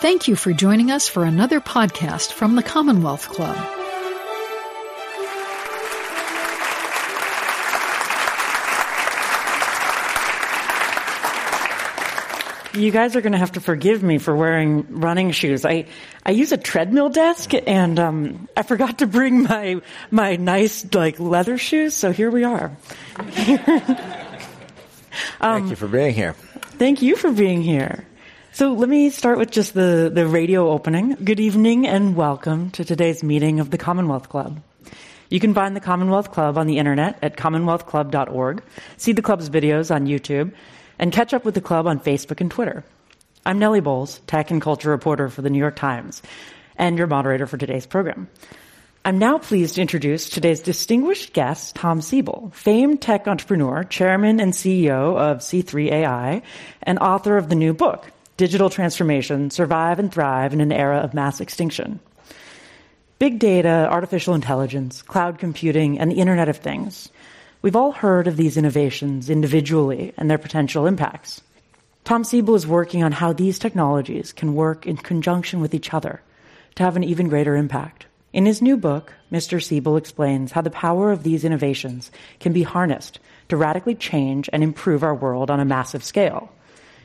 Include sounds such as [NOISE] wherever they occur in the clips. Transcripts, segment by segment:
Thank you for joining us for another podcast from the Commonwealth Club. You guys are going to have to forgive me for wearing running shoes. I, I use a treadmill desk and um, I forgot to bring my my nice like leather shoes, so here we are. um, [LAUGHS] Thank you for being here. Thank you for being here. So let me start with just the, the radio opening. Good evening and welcome to today's meeting of the Commonwealth Club. You can find the Commonwealth Club on the internet at commonwealthclub.org, see the club's videos on YouTube, and catch up with the club on Facebook and Twitter. I'm Nellie Bowles, tech and culture reporter for the New York Times, and your moderator for today's program. I'm now pleased to introduce today's distinguished guest, Tom Siebel, famed tech entrepreneur, chairman and CEO of C3AI, and author of the new book, digital transformation, survive and thrive in an era of mass extinction. Big data, artificial intelligence, cloud computing, and the Internet of Things. We've all heard of these innovations individually and their potential impacts. Tom Siebel is working on how these technologies can work in conjunction with each other to have an even greater impact. In his new book, Mr. Siebel explains how the power of these innovations can be harnessed to radically change and improve our world on a massive scale.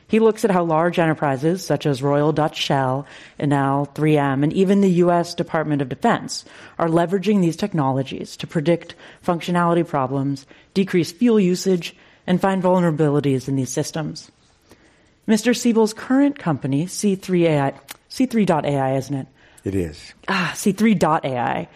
He looks at how large enterprises such as Royal Dutch Shell and now 3M and even the U.S. Department of Defense are leveraging these technologies to predict functionality problems, decrease fuel usage, and find vulnerabilities in these systems. Mr. Siebel's current company, C3AI, C3.ai, isn't it? It is. Ah, C3.ai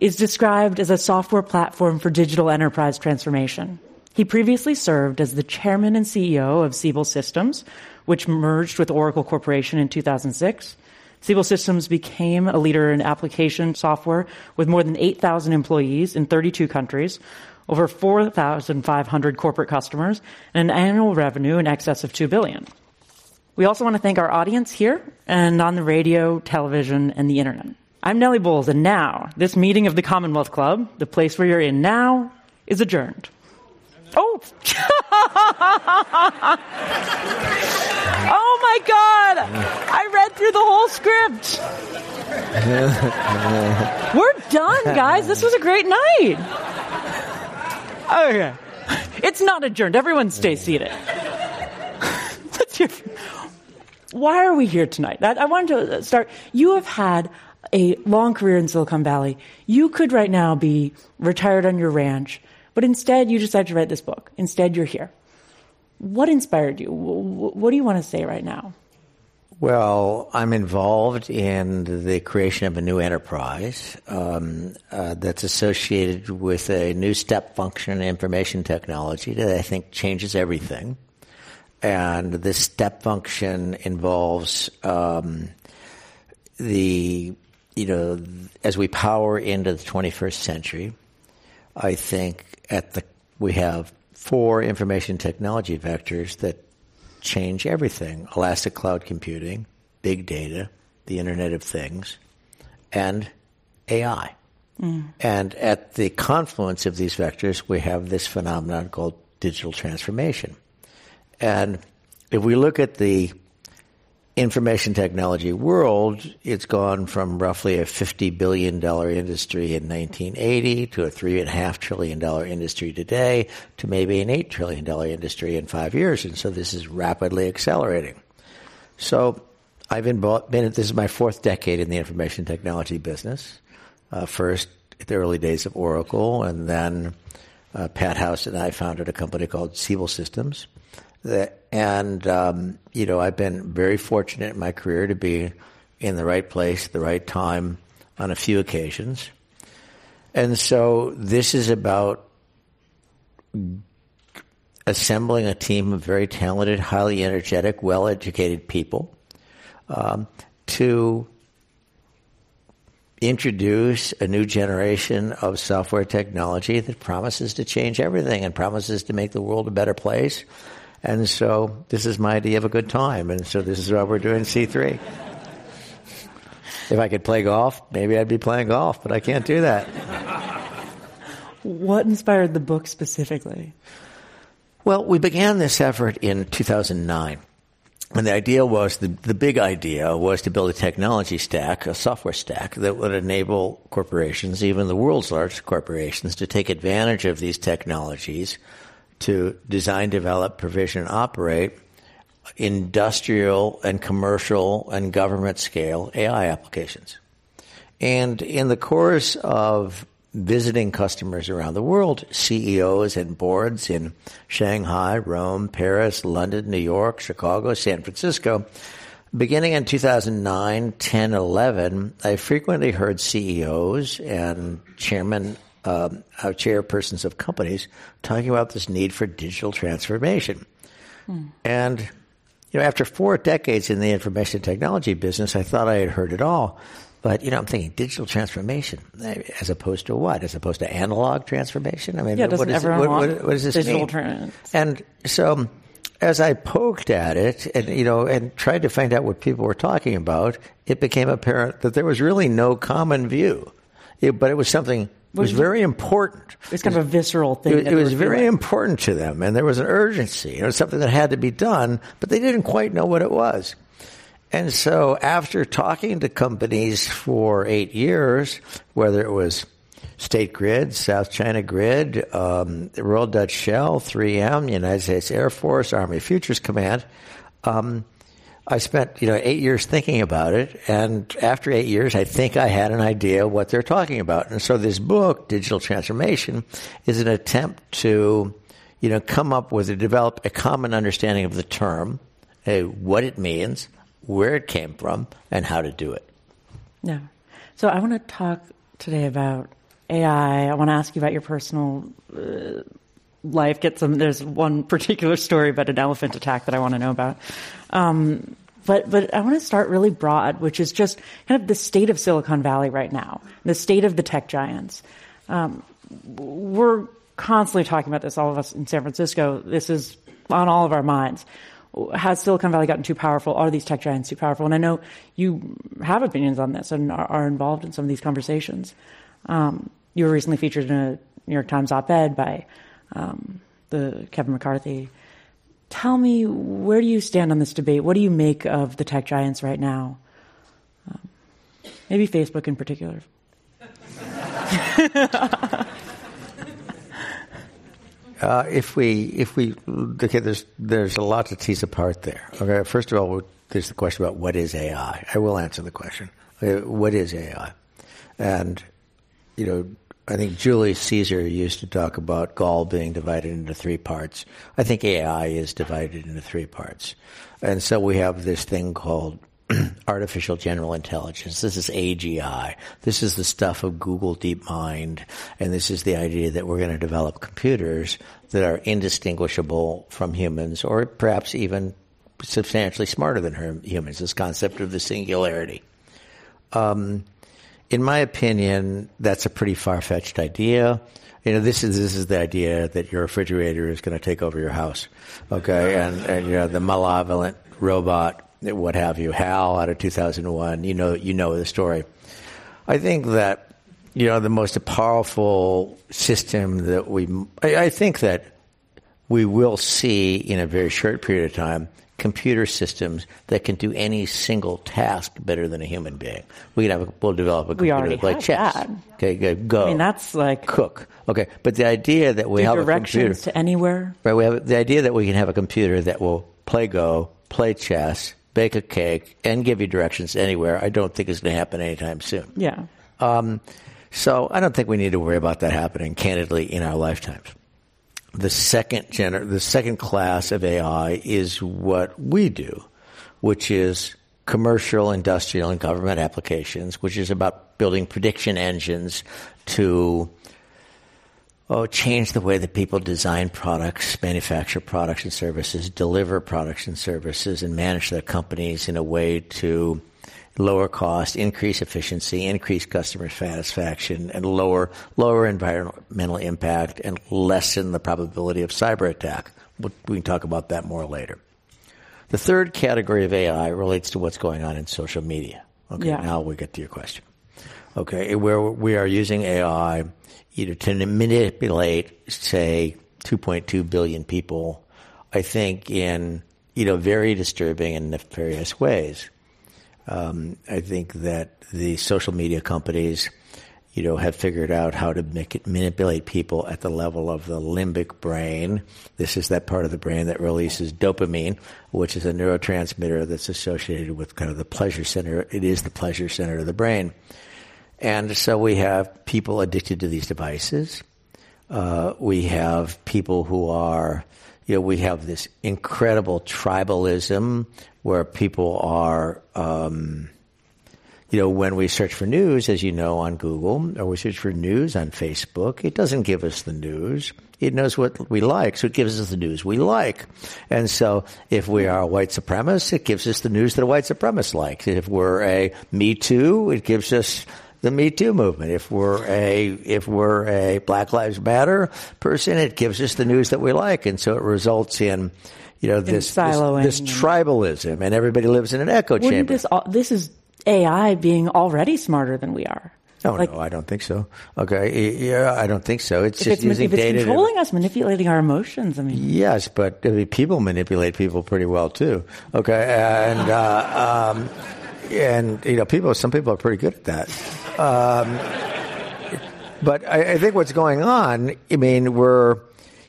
is described as a software platform for digital enterprise transformation. He previously served as the chairman and CEO of Siebel Systems, which merged with Oracle Corporation in 2006. Siebel Systems became a leader in application software with more than 8,000 employees in 32 countries, over 4,500 corporate customers, and an annual revenue in excess of 2 billion. We also want to thank our audience here and on the radio, television, and the internet. I'm Nellie Bowles, and now, this meeting of the Commonwealth Club, the place where you're in now, is adjourned. Oh. oh my God. I read through the whole script. We're done, guys. This was a great night. Okay. It's not adjourned. Everyone stay seated. [LAUGHS] Let's. Why are we here tonight? I, I wanted to uh, start. You have had a long career in Silicon Valley. You could right now be retired on your ranch but instead, you decided to write this book. Instead, you're here. What inspired you? What do you want to say right now? Well, I'm involved in the creation of a new enterprise um, uh, that's associated with a new step function in information technology that I think changes everything. And this step function involves um, the, you know, as we power into the 21st century, I think at the we have four information technology vectors that change everything: elastic cloud computing, big data, the Internet of Things, and AI. Mm. And at the confluence of these vectors, we have this phenomenon called digital transformation. And if we look at the information technology world, it's gone from roughly a $50 billion industry in 1980 to a $3.5 trillion industry today to maybe an $8 trillion industry in five years. And so this is rapidly accelerating. So I've been, been this is my fourth decade in the information technology business. Uh, first, the early days of Oracle, and then uh, Pat House and I founded a company called Siebel Systems and um, you know, I've been very fortunate in my career to be in the right place, the right time, on a few occasions. And so this is about assembling a team of very talented, highly energetic, well-educated people um, to introduce a new generation of software technology that promises to change everything and promises to make the world a better place and so this is my idea of a good time. And so this is why we're doing C3. if I could play golf, maybe I'd be playing golf, but I can't do that. What inspired the book specifically? Well, we began this effort in 2009. and the idea was the, the big idea was to build a technology stack, a software stack that would enable corporations, even the world's largest corporations, to take advantage of these technologies to design, develop, provision, operate industrial and commercial and government scale AI applications. And in the course of visiting customers around the world, CEOs and boards in Shanghai, Rome, Paris, London, New York, Chicago, San Francisco. Beginning in 2009, 10, 11, I frequently heard CEOs and chairmen, um, uh, chairpersons of companies talking about this need for digital transformation. Hmm. And you know, after four decades in the information technology business, I thought I had heard it all. But you know, I'm thinking digital transformation as opposed to what? As opposed to analog transformation? I mean, yeah, what, everyone what, what, what does this digital mean? And so, as I poked at it, and you know, and tried to find out what people were talking about, it became apparent that there was really no common view. It, but it was something it was very important. It's kind of a visceral thing. It, it was very feeling. important to them, and there was an urgency. It was something that had to be done, but they didn't quite know what it was. And so after talking to companies for eight years, whether it was State Grid, South China Grid, um, Royal Dutch Shell, 3M, United States Air Force, Army Futures Command, um, I spent you know eight years thinking about it, and after eight years, I think I had an idea what they're talking about. And so this book, Digital Transformation, is an attempt to you know come up with or develop a common understanding of the term, what it means, where it came from, and how to do it. Yeah. So I want to talk today about AI. I want to ask you about your personal uh, life. Get some. There's one particular story about an elephant attack that I want to know about. Um, but but I want to start really broad, which is just kind of the state of Silicon Valley right now, the state of the tech giants. Um, we're constantly talking about this. All of us in San Francisco. This is on all of our minds has Silicon Valley gotten too powerful? Are these tech giants too powerful? And I know you have opinions on this and are, are involved in some of these conversations. Um, you were recently featured in a New York Times op-ed by um, the Kevin McCarthy. Tell me, where do you stand on this debate? What do you make of the tech giants right now? Um, maybe Facebook in particular. [LAUGHS] Uh, if we if we okay, there's there's a lot to tease apart there. Okay, first of all, there's the question about what is AI. I will answer the question. Okay, what is AI? And you know, I think Julius Caesar used to talk about Gaul being divided into three parts. I think AI is divided into three parts, and so we have this thing called [CLEARS THROAT] artificial general intelligence. This is AGI. This is the stuff of Google DeepMind, and this is the idea that we're going to develop computers that are indistinguishable from humans, or perhaps even substantially smarter than humans. This concept of the singularity. Um, in my opinion, that's a pretty far-fetched idea. You know, this is this is the idea that your refrigerator is going to take over your house, okay? And and you know, the malevolent robot what have you, Hal out of 2001. You know, you know the story. I think that you know the most powerful system that we. I, I think that we will see in a very short period of time computer systems that can do any single task better than a human being. We can have a, we'll develop a computer we like chess. That. Okay, go, go. I mean, that's like cook. Okay, but the idea that we have directions a computer to anywhere. Right, we have the idea that we can have a computer that will play Go, play chess, bake a cake, and give you directions anywhere, I don't think is going to happen anytime soon. Yeah. Um, so I don't think we need to worry about that happening, candidly, in our lifetimes. The second gener- the second class of AI is what we do, which is commercial, industrial, and government applications, which is about building prediction engines to oh, change the way that people design products, manufacture products and services, deliver products and services, and manage their companies in a way to lower cost, increase efficiency, increase customer satisfaction, and lower lower environmental impact and lessen the probability of cyber attack. We can talk about that more later. The third category of AI relates to what's going on in social media. Okay, yeah. now we get to your question. Okay, where we are using AI either to manipulate, say, 2.2 billion people, I think in you know, very disturbing and nefarious ways. Um, I think that the social media companies, you know, have figured out how to make it, manipulate people at the level of the limbic brain. This is that part of the brain that releases dopamine, which is a neurotransmitter that's associated with kind of the pleasure center. It is the pleasure center of the brain. And so we have people addicted to these devices. Uh, we have people who are, you know, we have this incredible tribalism where people are, um, you know, when we search for news, as you know, on Google, or we search for news on Facebook, it doesn't give us the news. It knows what we like, so it gives us the news we like. And so if we are a white supremacist, it gives us the news that a white supremacist likes. If we're a Me Too, it gives us the Me Too movement. If we're a if we're a Black Lives Matter person, it gives us the news that we like, and so it results in you know this this, this, tribalism, and everybody lives in an echo Wouldn't chamber. This, this is AI being already smarter than we are. Oh like, no, I don't think so. Okay, yeah, I don't think so. It's just it's, using if it's data. controlling to, us, manipulating our emotions. I mean, yes, but I mean, people manipulate people pretty well too. Okay, and uh, um, and you know, people. Some people are pretty good at that. Um, but I, I, think what's going on, I mean, we're,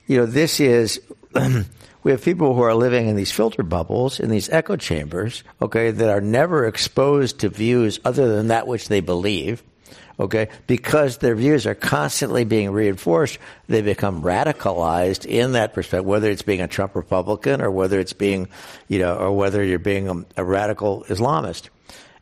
you know, this is, [CLEARS THROAT] we have people who are living in these filter bubbles, in these echo chambers, okay, that are never exposed to views other than that which they believe. Okay, because their views are constantly being reinforced, they become radicalized in that perspective. Whether it's being a Trump Republican or whether it's being, you know, or whether you're being a, a radical Islamist,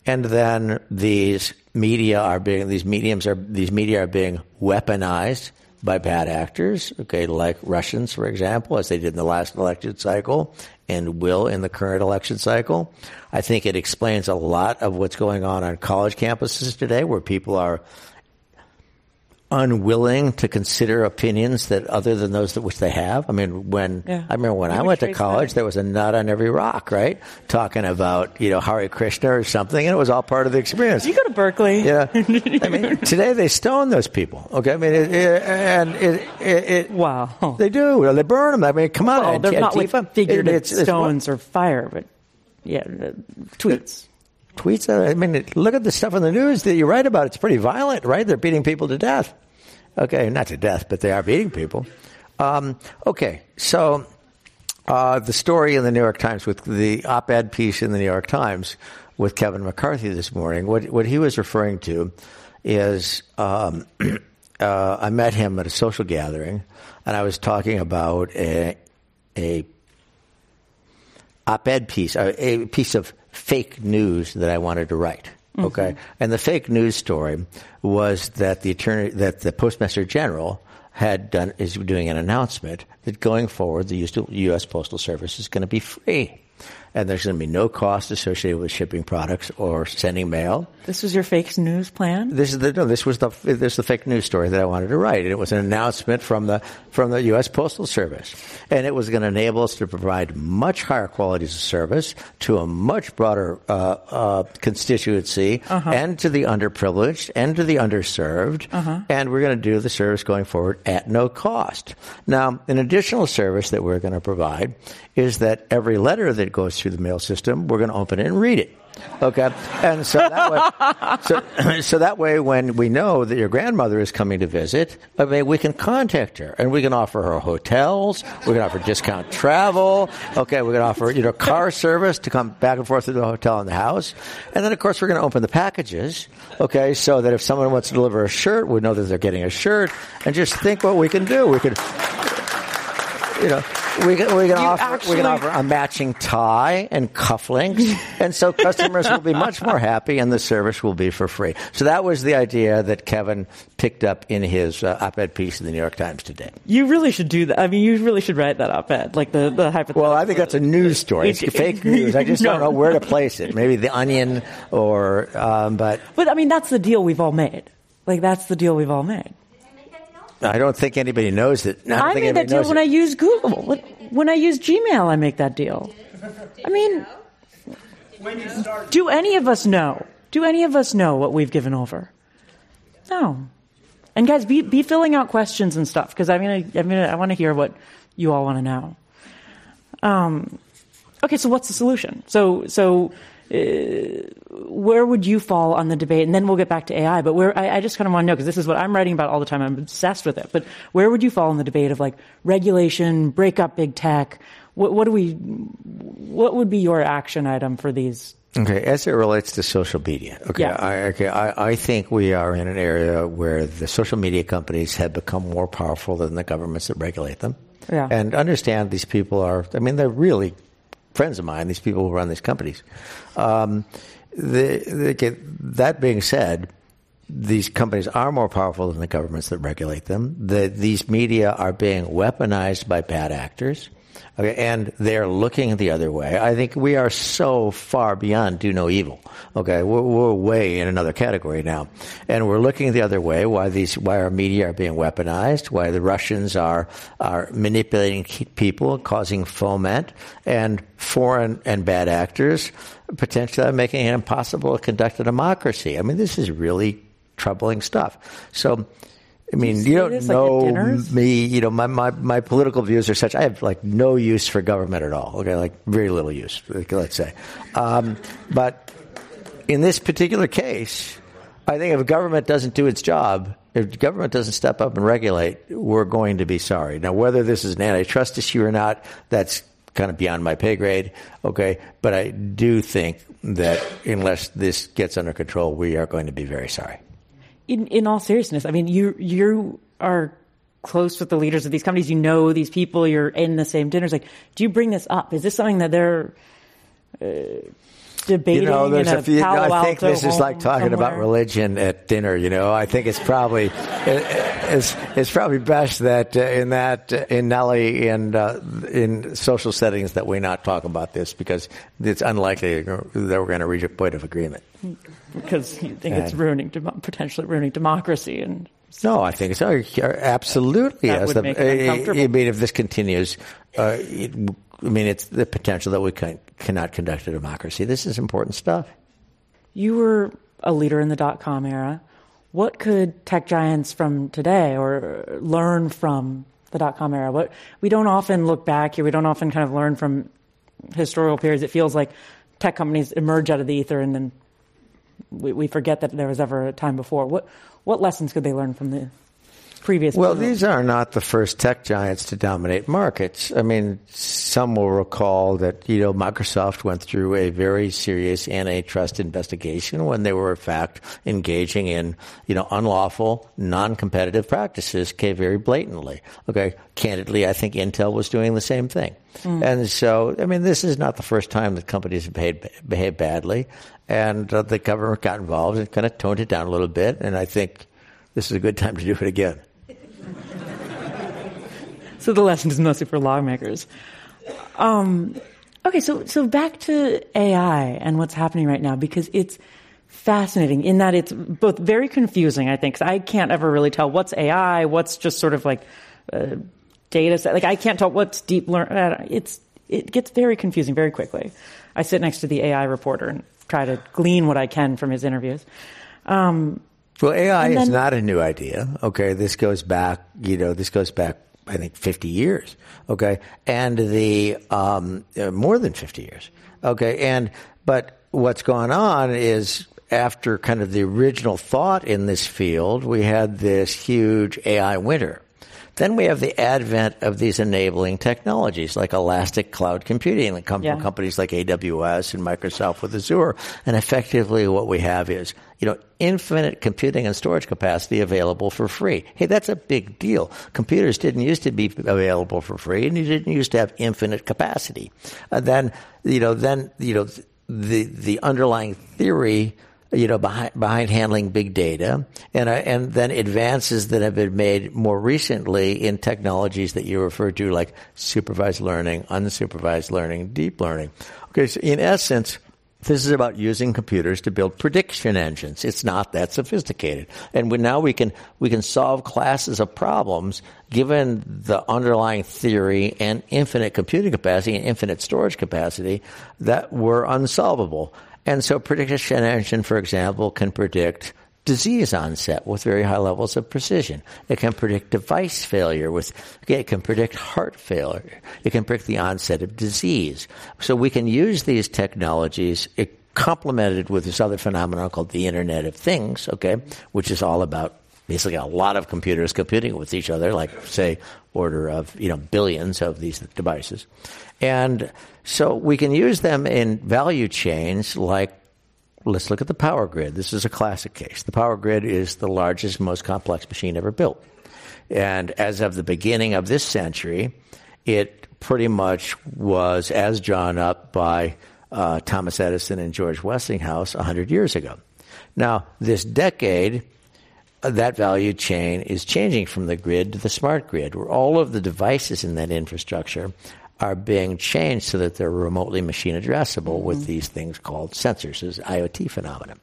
and then these media are being these mediums are these media are being weaponized by bad actors, okay, like Russians, for example, as they did in the last election cycle and will in the current election cycle. I think it explains a lot of what's going on on college campuses today where people are unwilling to consider opinions that other than those that which they have. I mean, when yeah. I remember when I went to college, that. there was a nut on every rock, right? Talking about you know Hare Krishna or something, and it was all part of the experience. You go to Berkeley, yeah. [LAUGHS] I mean, today they stone those people. Okay, I mean, it, it, and it, it, wow, they do. They burn them. I mean, come on, well, they're not with figurative it's, stones it's, or fire, but yeah, uh, tweets tweets. Uh, I mean, look at the stuff in the news that you write about. It's pretty violent, right? They're beating people to death. Okay, not to death, but they are beating people. Um, okay, so uh, the story in the New York Times with the op-ed piece in the New York Times with Kevin McCarthy this morning. What what he was referring to is um, [CLEARS THROAT] uh, I met him at a social gathering, and I was talking about a a op-ed piece, a, a piece of fake news that I wanted to write. Mm-hmm. Okay, and the fake news story was that the attorney, that the postmaster general had done is doing an announcement that going forward the U.S. Postal Service is going to be free and there's going to be no cost associated with shipping products or sending mail. This was your fake news plan. This is the no. This was the this is the fake news story that I wanted to write. And it was an announcement from the from the U.S. Postal Service, and it was going to enable us to provide much higher qualities of service to a much broader uh, uh, constituency, uh-huh. and to the underprivileged and to the underserved. Uh-huh. And we're going to do the service going forward at no cost. Now, an additional service that we're going to provide is that every letter that goes through the mail system, we're going to open it and read it. Okay, and so that way, [LAUGHS] so, [CLEARS THROAT] so that way, when we know that your grandmother is coming to visit, I mean, we can contact her and we can offer her hotels. We can offer discount travel. Okay, we can offer you know car service to come back and forth to the hotel and the house, and then of course we're going to open the packages. Okay, so that if someone wants to deliver a shirt, we know that they're getting a shirt, and just think what we can do. We could you know, we can, we can offer actually... we can offer a matching tie and cufflinks, [LAUGHS] and so customers will be much more happy, and the service will be for free. So that was the idea that Kevin picked up in his uh, op-ed piece in the New York Times today. You really should do that. I mean, you really should write that op-ed, like the the hypothetical. Well, I think that's a news story. It's fake news. I just [LAUGHS] no. don't know where to place it. Maybe the Onion, or um, but. But I mean, that's the deal we've all made. Like that's the deal we've all made. I don't think anybody knows that. I, I made that deal when it. I use Google. When I use Gmail, I make that deal. I mean, do any of us know? Do any of us know what we've given over? No. And guys, be be filling out questions and stuff because I'm gonna I'm gonna I want to hear what you all want to know. Um, Okay, so what's the solution? So, so Uh, where would you fall on the debate? And then we'll get back to AI. But where I, I just kind of want to know because this is what I'm writing about all the time. I'm obsessed with it. But where would you fall in the debate of like regulation, break up big tech? What, what do we? What would be your action item for these Okay, as it relates to social media, okay, Yeah. I, okay, I, I think we are in an area where the social media companies have become more powerful than the governments that regulate them. Yeah. And understand these people are, I mean, they're really friends of mine, these people who run these companies. Um, the, the, that being said, these companies are more powerful than the governments that regulate them. The, these media are being weaponized by bad actors. Okay, and they're looking the other way. I think we are so far beyond do no evil. Okay, we're, we're way in another category now, and we're looking the other way. Why these? Why our media are being weaponized? Why the Russians are are manipulating people, causing foment, and foreign and bad actors potentially making it impossible to conduct a democracy. I mean, this is really troubling stuff. So. I mean, say you don't this, know dinners? me, you know, my, my, my political views are such, I have like no use for government at all. Okay. Like very little use, let's say. Um, but in this particular case, I think if government doesn't do its job, if government doesn't step up and regulate, we're going to be sorry. Now, whether this is an antitrust issue or not, that's kind of beyond my pay grade. Okay. But I do think that unless this gets under control, we are going to be very sorry. In in all seriousness, I mean, you you are close with the leaders of these companies. You know these people. You're in the same dinners. Like, do you bring this up? Is this something that they're uh, debating You know, there's a, a few. I think this is like talking about religion at dinner. You know, I think it's probably it, it's it's probably best that uh, in that uh, in Nellie and uh, in social settings that we not talk about this because it's unlikely that we're going to reach a point of agreement. because you think it's ruining potentially ruining democracy and No, I think it's oh, absolutely That yes. would The- make it I- uncomfortable. I mean, if this continues, uh, it, I mean, it's the potential that we can, cannot conduct a democracy. This is important stuff. you were a leader in the dot com era. What could tech giants from today or learn from the dot com era? What we don't often look back here. We don't often kind of learn from historical periods. It feels like tech companies emerge out of the ether and then we, we forget that there was ever a time before. What what lessons could they learn from the previous? Well, these are not the first tech giants to dominate markets. I mean, some will recall that, you know, Microsoft went through a very serious antitrust investigation when they were, in fact, engaging in, you know, unlawful, non-competitive practices, okay, very blatantly. Okay, candidly, I think Intel was doing the same thing. And so, I mean, this is not the first time that companies have behaved, behaved badly. And uh, the government got involved and kind of toned it down a little bit. And I think this is a good time to do it again. So the lesson is mostly for lawmakers. Um, okay, so so back to AI and what's happening right now because it's fascinating in that it's both very confusing. I think 'cause I can't ever really tell what's AI, what's just sort of like uh, data set. Like I can't tell what's deep learn. It's it gets very confusing very quickly. I sit next to the AI reporter and try to glean what I can from his interviews. Um, Well, AI And is not a new idea. Okay, this goes back. You know, this goes back. I think fifty years. Okay, and the um, uh, more than fifty years. Okay, and but what's going on is after kind of the original thought in this field, we had this huge AI winter. Then we have the advent of these enabling technologies like elastic cloud computing that come Yeah. from companies like AWS and Microsoft with Azure. And effectively what we have is, you know, infinite computing and storage capacity available for free. Hey, that's a big deal. Computers didn't used to be available for free and you didn't used to have infinite capacity. And then, you know, then, you know, the, the underlying theory you know, behind, behind handling big data, and uh, and then advances that have been made more recently in technologies that you refer to, like supervised learning, unsupervised learning, deep learning. Okay, so in essence. This is about using computers to build prediction engines. It's not that sophisticated, and we, now we can we can solve classes of problems given the underlying theory and infinite computing capacity and infinite storage capacity that were unsolvable. And so prediction engine, for example, can predict disease onset with very high levels of precision. It can predict device failure with, okay, it can predict heart failure. It can predict the onset of disease. So we can use these technologies it, complemented with this other phenomenon called the Internet of Things, okay, which is all about basically a lot of computers computing with each other, like say order of you know billions of these devices, and so we can use them in value chains like. Let's look at the power grid. This is a classic case. The power grid is the largest, most complex machine ever built. And as of the beginning of this century, it pretty much was as drawn up by uh, Thomas Edison and George Westinghouse 100 years ago. Now, this decade, that value chain is changing from the grid to the smart grid, where all of the devices in that infrastructure are being changed so that they're remotely machine addressable mm-hmm. with these things called sensors, this IoT phenomenon.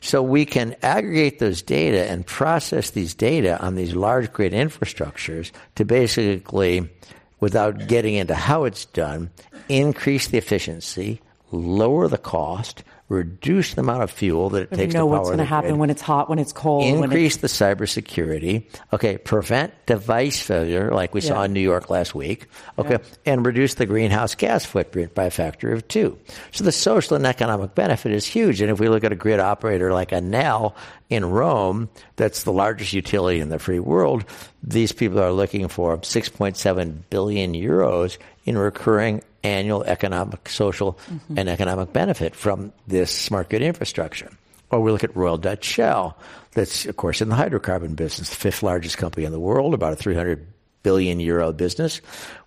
So we can aggregate those data and process these data on these large grid infrastructures to basically, without getting into how it's done, increase the efficiency, lower the cost, reduce the amount of fuel that it if takes you know to power what's going to happen grid, when it's hot, when it's cold, increase it's... the cybersecurity, okay, prevent device failure like we yeah. saw in New York last week, okay, yeah. and reduce the greenhouse gas footprint by a factor of two. So the social and economic benefit is huge. And if we look at a grid operator like Enel in Rome, that's the largest utility in the free world, these people are looking for 6.7 billion euros in recurring annual economic, social, mm-hmm. and economic benefit from this smart grid infrastructure. Or we look at Royal Dutch Shell, that's, of course, in the hydrocarbon business, the fifth largest company in the world, about a 300 billion euro business,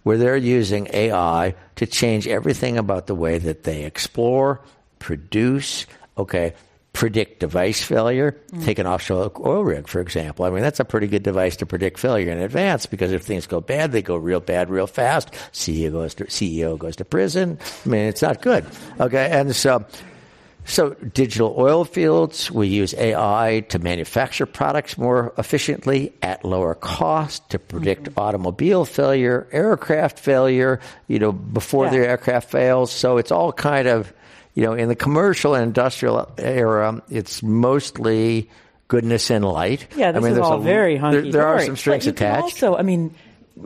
where they're using AI to change everything about the way that they explore, produce, okay, predict device failure. Mm. Take an offshore oil rig, for example. I mean, that's a pretty good device to predict failure in advance because if things go bad, they go real bad real fast. CEO goes to, CEO goes to prison. I mean, it's not good. Okay, and so. So, digital oil fields, we use AI to manufacture products more efficiently at lower cost to predict mm-hmm. automobile failure, aircraft failure, you know, before yeah. the aircraft fails. So, it's all kind of you know, in the commercial and industrial era, it's mostly goodness and light. Yeah, this I mean, is all a, very hunky. There, there are some strings attached. Also, I mean,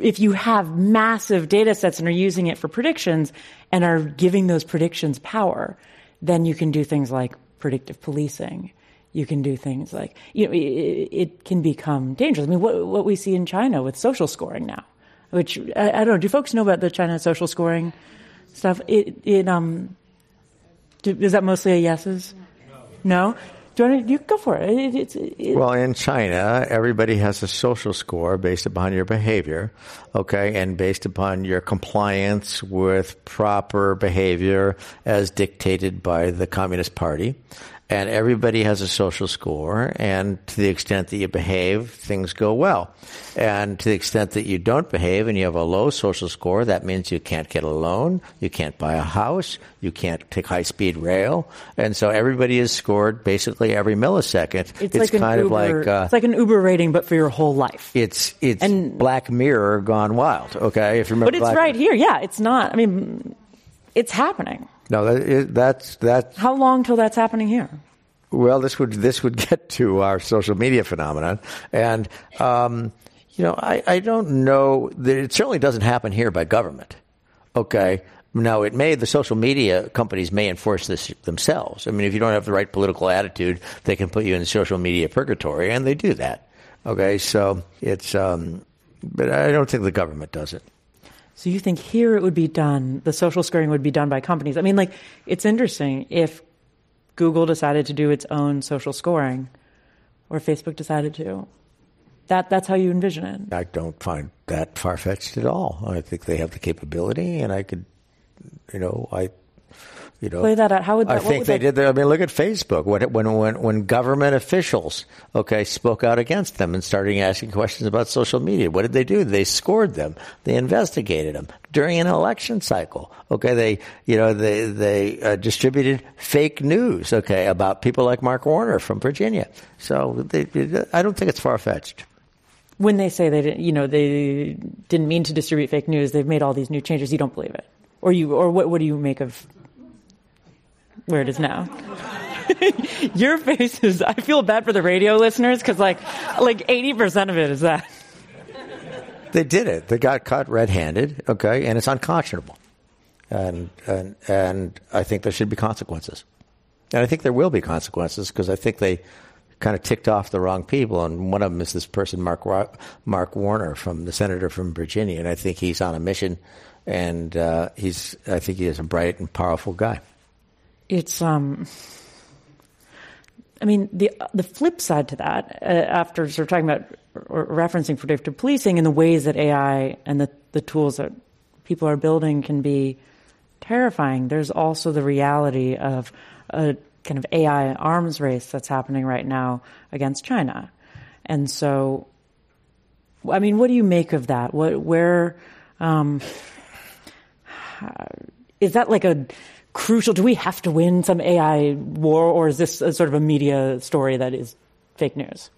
if you have massive data sets and are using it for predictions and are giving those predictions power, then you can do things like predictive policing. You can do things like, you know, it, it can become dangerous. I mean, what, what we see in China with social scoring now, which I, I, don't know, do folks know about the China social scoring stuff? It, it, um, is that mostly a yeses? No. Do you, want to, you go for it. it, it well, in China, everybody has a social score based upon your behavior, okay, and based upon your compliance with proper behavior as dictated by the Communist Party and everybody has a social score, and to the extent that you behave, things go well. And to the extent that you don't behave and you have a low social score, that means you can't get a loan, you can't buy a house, you can't take high speed rail, and so everybody is scored basically every millisecond. It's, it's like kind of Uber, like uh, it's like an Uber rating, but for your whole life. It's it's and, Black Mirror gone wild. Okay, if you remember, but it's Black right here. Yeah, it's not. I mean, it's happening. No, that, that's that. How long till that's happening here? Well, this would this would [LAUGHS] get to our social media phenomenon, and um, you know, I, I don't know. That it certainly doesn't happen here by government. Okay. Now, it may, the social media companies may enforce this themselves. I mean, if you don't have the right political attitude, they can put you in social media purgatory, and they do that. Okay, so it's, um, but I don't think the government does it. So you think here it would be done, the social scoring would be done by companies? I mean, like, it's interesting. If Google decided to do its own social scoring, or Facebook decided to, that, that's how you envision it. I don't find that far fetched at all. I think they have the capability, and I could, you know, I you know, play that out. How would that? I think they did. That, I mean, look at Facebook. When, when when when government officials, okay, spoke out against them and started asking questions about social media, what did they do? They scored them. They investigated them during an election cycle. Okay, they you know they they uh, distributed fake news. Okay, about people like Mark Warner from Virginia. So they, I don't think it's far fetched when they say they didn't, you know they didn't mean to distribute fake news, they've made all these new changes. You don't believe it, or you, or what? What do you make of where it is now. [LAUGHS] Your face is, I feel bad for the radio listeners because like, like 80% of it is that. They did it. They got caught red-handed, okay, and it's unconscionable. And, and, and I think there should be consequences. And I think there will be consequences because I think they kind of ticked off the wrong people. And one of them is this person, Mark, Mark Warner, from the senator from Virginia. And I think he's on a mission, and uh, he's, I think he is a bright and powerful guy. It's, um, I mean, the the flip side to that, uh, after sort of talking about or referencing predictive policing and the ways that AI and the, the tools that people are building can be terrifying, there's also the reality of a kind of AI arms race that's happening right now against China. And so, I mean, what do you make of that? What, where, um, [SIGHS] is that like a crucial? Do we have to win some AI war, or is this a sort of a media story that is fake news?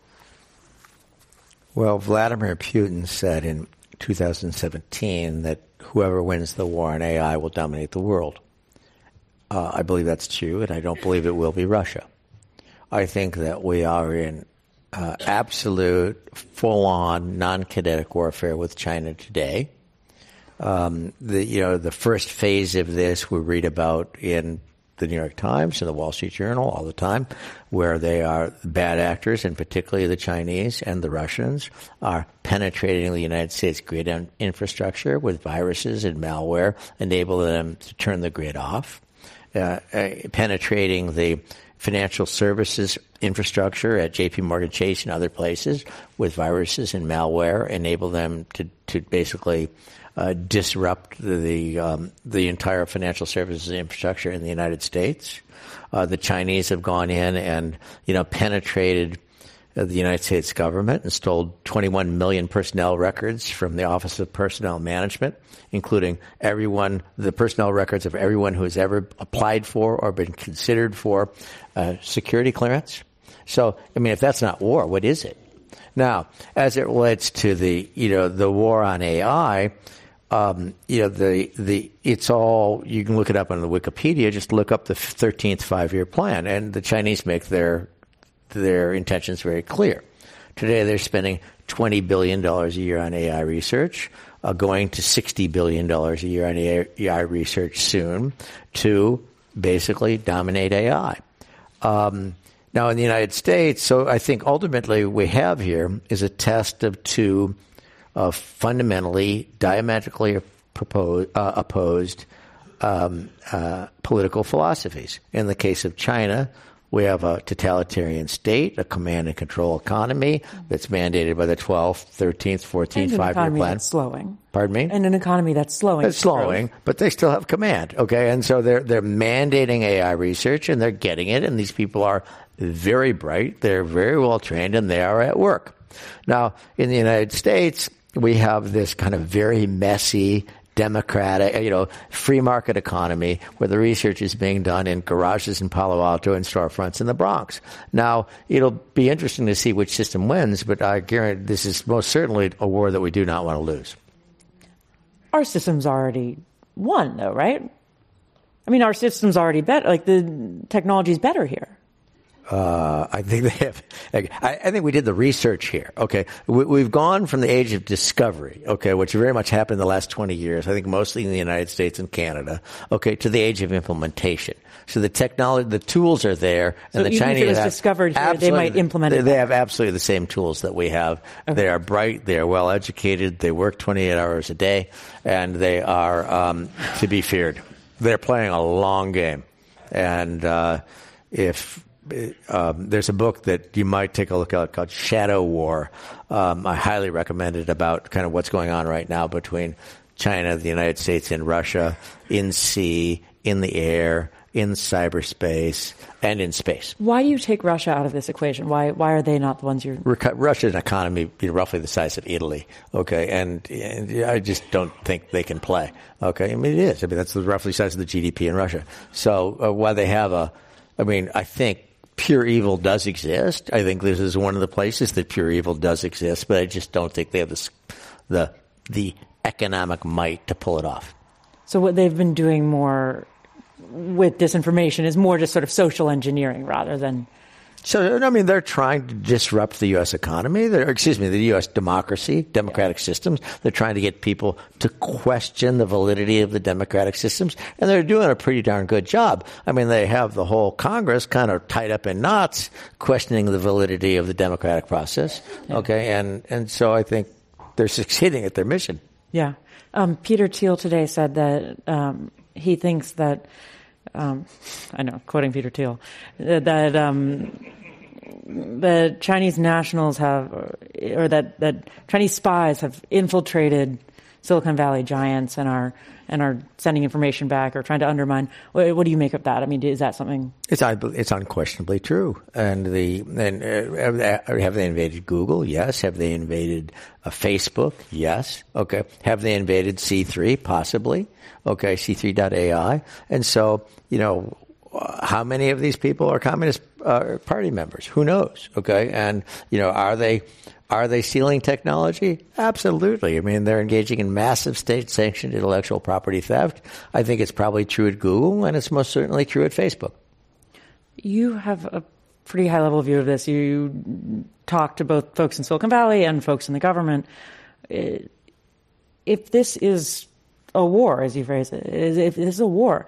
Well, Vladimir Putin said in 2017 that whoever wins the war on AI will dominate the world. Uh, I believe that's true, and I don't believe it will be Russia. I think that we are in uh, absolute, full-on, non-kinetic warfare with China today. Um, the you know the first phase of this we read about in the New York Times and the Wall Street Journal all the time, where they are bad actors, and particularly the Chinese and the Russians are penetrating the United States grid infrastructure with viruses and malware, enabling them to turn the grid off, uh, uh, penetrating the financial services infrastructure at JP Morgan Chase and other places with viruses and malware, enable them to, to basically uh, disrupt the um, the entire financial services infrastructure in the United States. Uh, the Chinese have gone in and you know penetrated uh, the United States government and stole 21 million personnel records from the Office of Personnel Management, including everyone, the personnel records of everyone who has ever applied for or been considered for uh, security clearance. So, I mean, if that's not war, what is it? Now, as it relates to the, you know, the war on AI, um, you know, the, the, it's all, you can look it up on the Wikipedia, just look up the 13th five year plan, and the Chinese make their, their intentions very clear. Today they're spending $20 billion a year on AI research, uh, going to $60 billion a year on AI research soon to basically dominate AI. Um, now, in the United States, so I think ultimately we have here is a test of two of fundamentally, diametrically proposed, uh, opposed um, uh, political philosophies. In the case of China, we have a totalitarian state, a command and control economy that's mandated by the 12th, 13th, 14th five-year plan. That's slowing. Pardon me? And an economy that's slowing. It's slowing, but they still have command. Okay, and so they're they're mandating AI research, and they're getting it. And these people are very bright. They're very well trained, and they are at work. Now, in the United States, we have this kind of very messy, democratic, you know, free market economy where the research is being done in garages in Palo Alto and storefronts in the Bronx. Now, it'll be interesting to see which system wins, but I guarantee this is most certainly a war that we do not want to lose. Our system's already won, though, right? I mean, our system's already better. Like the technology's better here. Uh, I think they have. I, I, think we did the research here. Okay, we, have gone from the age of discovery. Okay, which very much happened in the last twenty years. I think mostly in the United States and Canada. Okay, to the age of implementation. So the technology, the tools are there, and so the Chinese have discovered here, they might implement they, it. They have absolutely the same tools that we have. Okay. They are bright. They are well educated. They work twenty eight hours a day, and they are um, to be feared. They're playing a long game, and uh, if um, there's a book that you might take a look at called Shadow War. Um, I highly recommend it about kind of what's going on right now between China, the United States, and Russia in sea, in the air, in cyberspace, and in space. Why do you take Russia out of this equation? Why why are they not the ones you're? Russia's economy you know, roughly the size of Italy. Okay, and, and, I just don't think they can play. Okay, I mean it is. I mean that's the roughly size of the GDP in Russia. So uh, while they have a, I mean I think pure evil does exist. I think this is one of the places that pure evil does exist, but I just don't think they have the the the economic might to pull it off. So what they've been doing more with disinformation is more just sort of social engineering rather than so, I mean, they're trying to disrupt the U.S. economy. They're, excuse me, the U.S. democracy, democratic yeah. systems. They're trying to get people to question the validity of the democratic systems, and they're doing a pretty darn good job. I mean, they have the whole Congress kind of tied up in knots, questioning the validity of the democratic process. Yeah. Okay, and and so I think they're succeeding at their mission. Yeah. Um, Peter Thiel today said that um, he thinks that um, I know, quoting Peter Thiel, that um, the Chinese nationals have, or that, that Chinese spies have infiltrated Silicon Valley giants and are and are sending information back or trying to undermine. What, what do you make of that? I mean, is that something? It's it's unquestionably true. And the and uh, have they invaded Google? Yes. Have they invaded uh, Facebook? Yes. Okay. Have they invaded C3? Possibly. Okay. C3.ai. And so you know how many of these people are Communist uh, Party members? Who knows? Okay, and you know, are they are they stealing technology? Absolutely. I mean, they're engaging in massive state-sanctioned intellectual property theft. I think it's probably true at Google, and it's most certainly true at Facebook. You have a pretty high-level view of this. You talk to both folks in Silicon Valley and folks in the government. If this is a war, as you phrase it. If this is a war,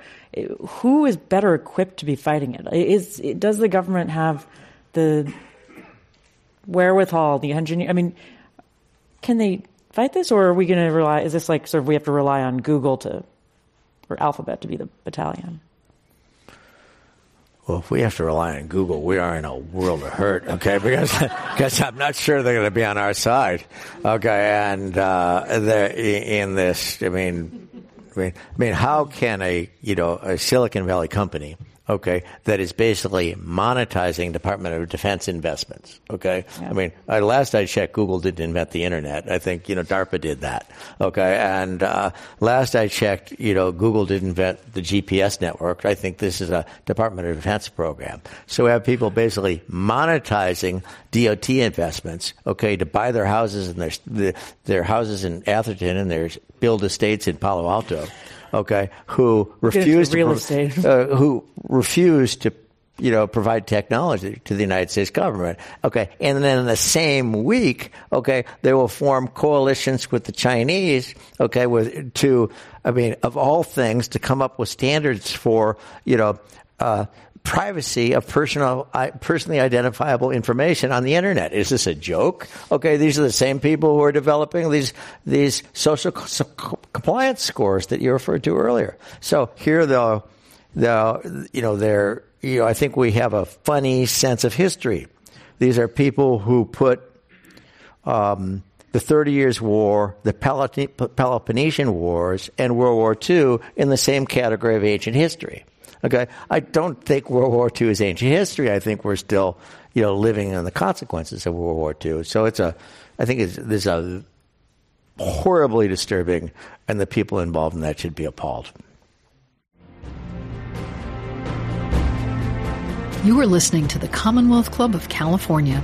who is better equipped to be fighting it? Is does the government have the wherewithal, the engineer? I mean, can they fight this, or are we going to rely? Is this like sort of we have to rely on Google to or Alphabet to be the battalion? Well, if we have to rely on Google, we are in a world of hurt, okay? Because, [LAUGHS] because I'm not sure they're going to be on our side, okay? And uh, in this, I mean, I mean, I mean, how can a you know a Silicon Valley company okay, that is basically monetizing Department of Defense investments. Okay, yeah. I mean, uh, last I checked, Google didn't invent the internet. I think you know DARPA did that. Okay, and uh, last I checked, you know, Google didn't invent the GPS network. I think this is a Department of Defense program. So we have people basically monetizing DOD investments. Okay, to buy their houses and their their houses in Atherton and their build estates in Palo Alto okay, who refused real to, estate. Uh, who refused to you know, provide technology to the United States government. Okay. And then in the same week, okay, they will form coalitions with the Chinese, okay, with, to, I mean, of all things, to come up with standards for, you know, uh, privacy of personal, personally identifiable information on the internet. Is this a joke? Okay, these are the same people who are developing these these social compliance scores that you referred to earlier. So here, though, the you know they're you know I think we have a funny sense of history. These are people who put. Um, the Thirty Years' War, the Peloponnesian Wars, and World War II in the same category of ancient history. Okay, I don't think World War II is ancient history. I think we're still, you know, living in the consequences of World War II. So it's a, I think it's, there's a horribly disturbing, and the people involved in that should be appalled. You are listening to the Commonwealth Club of California.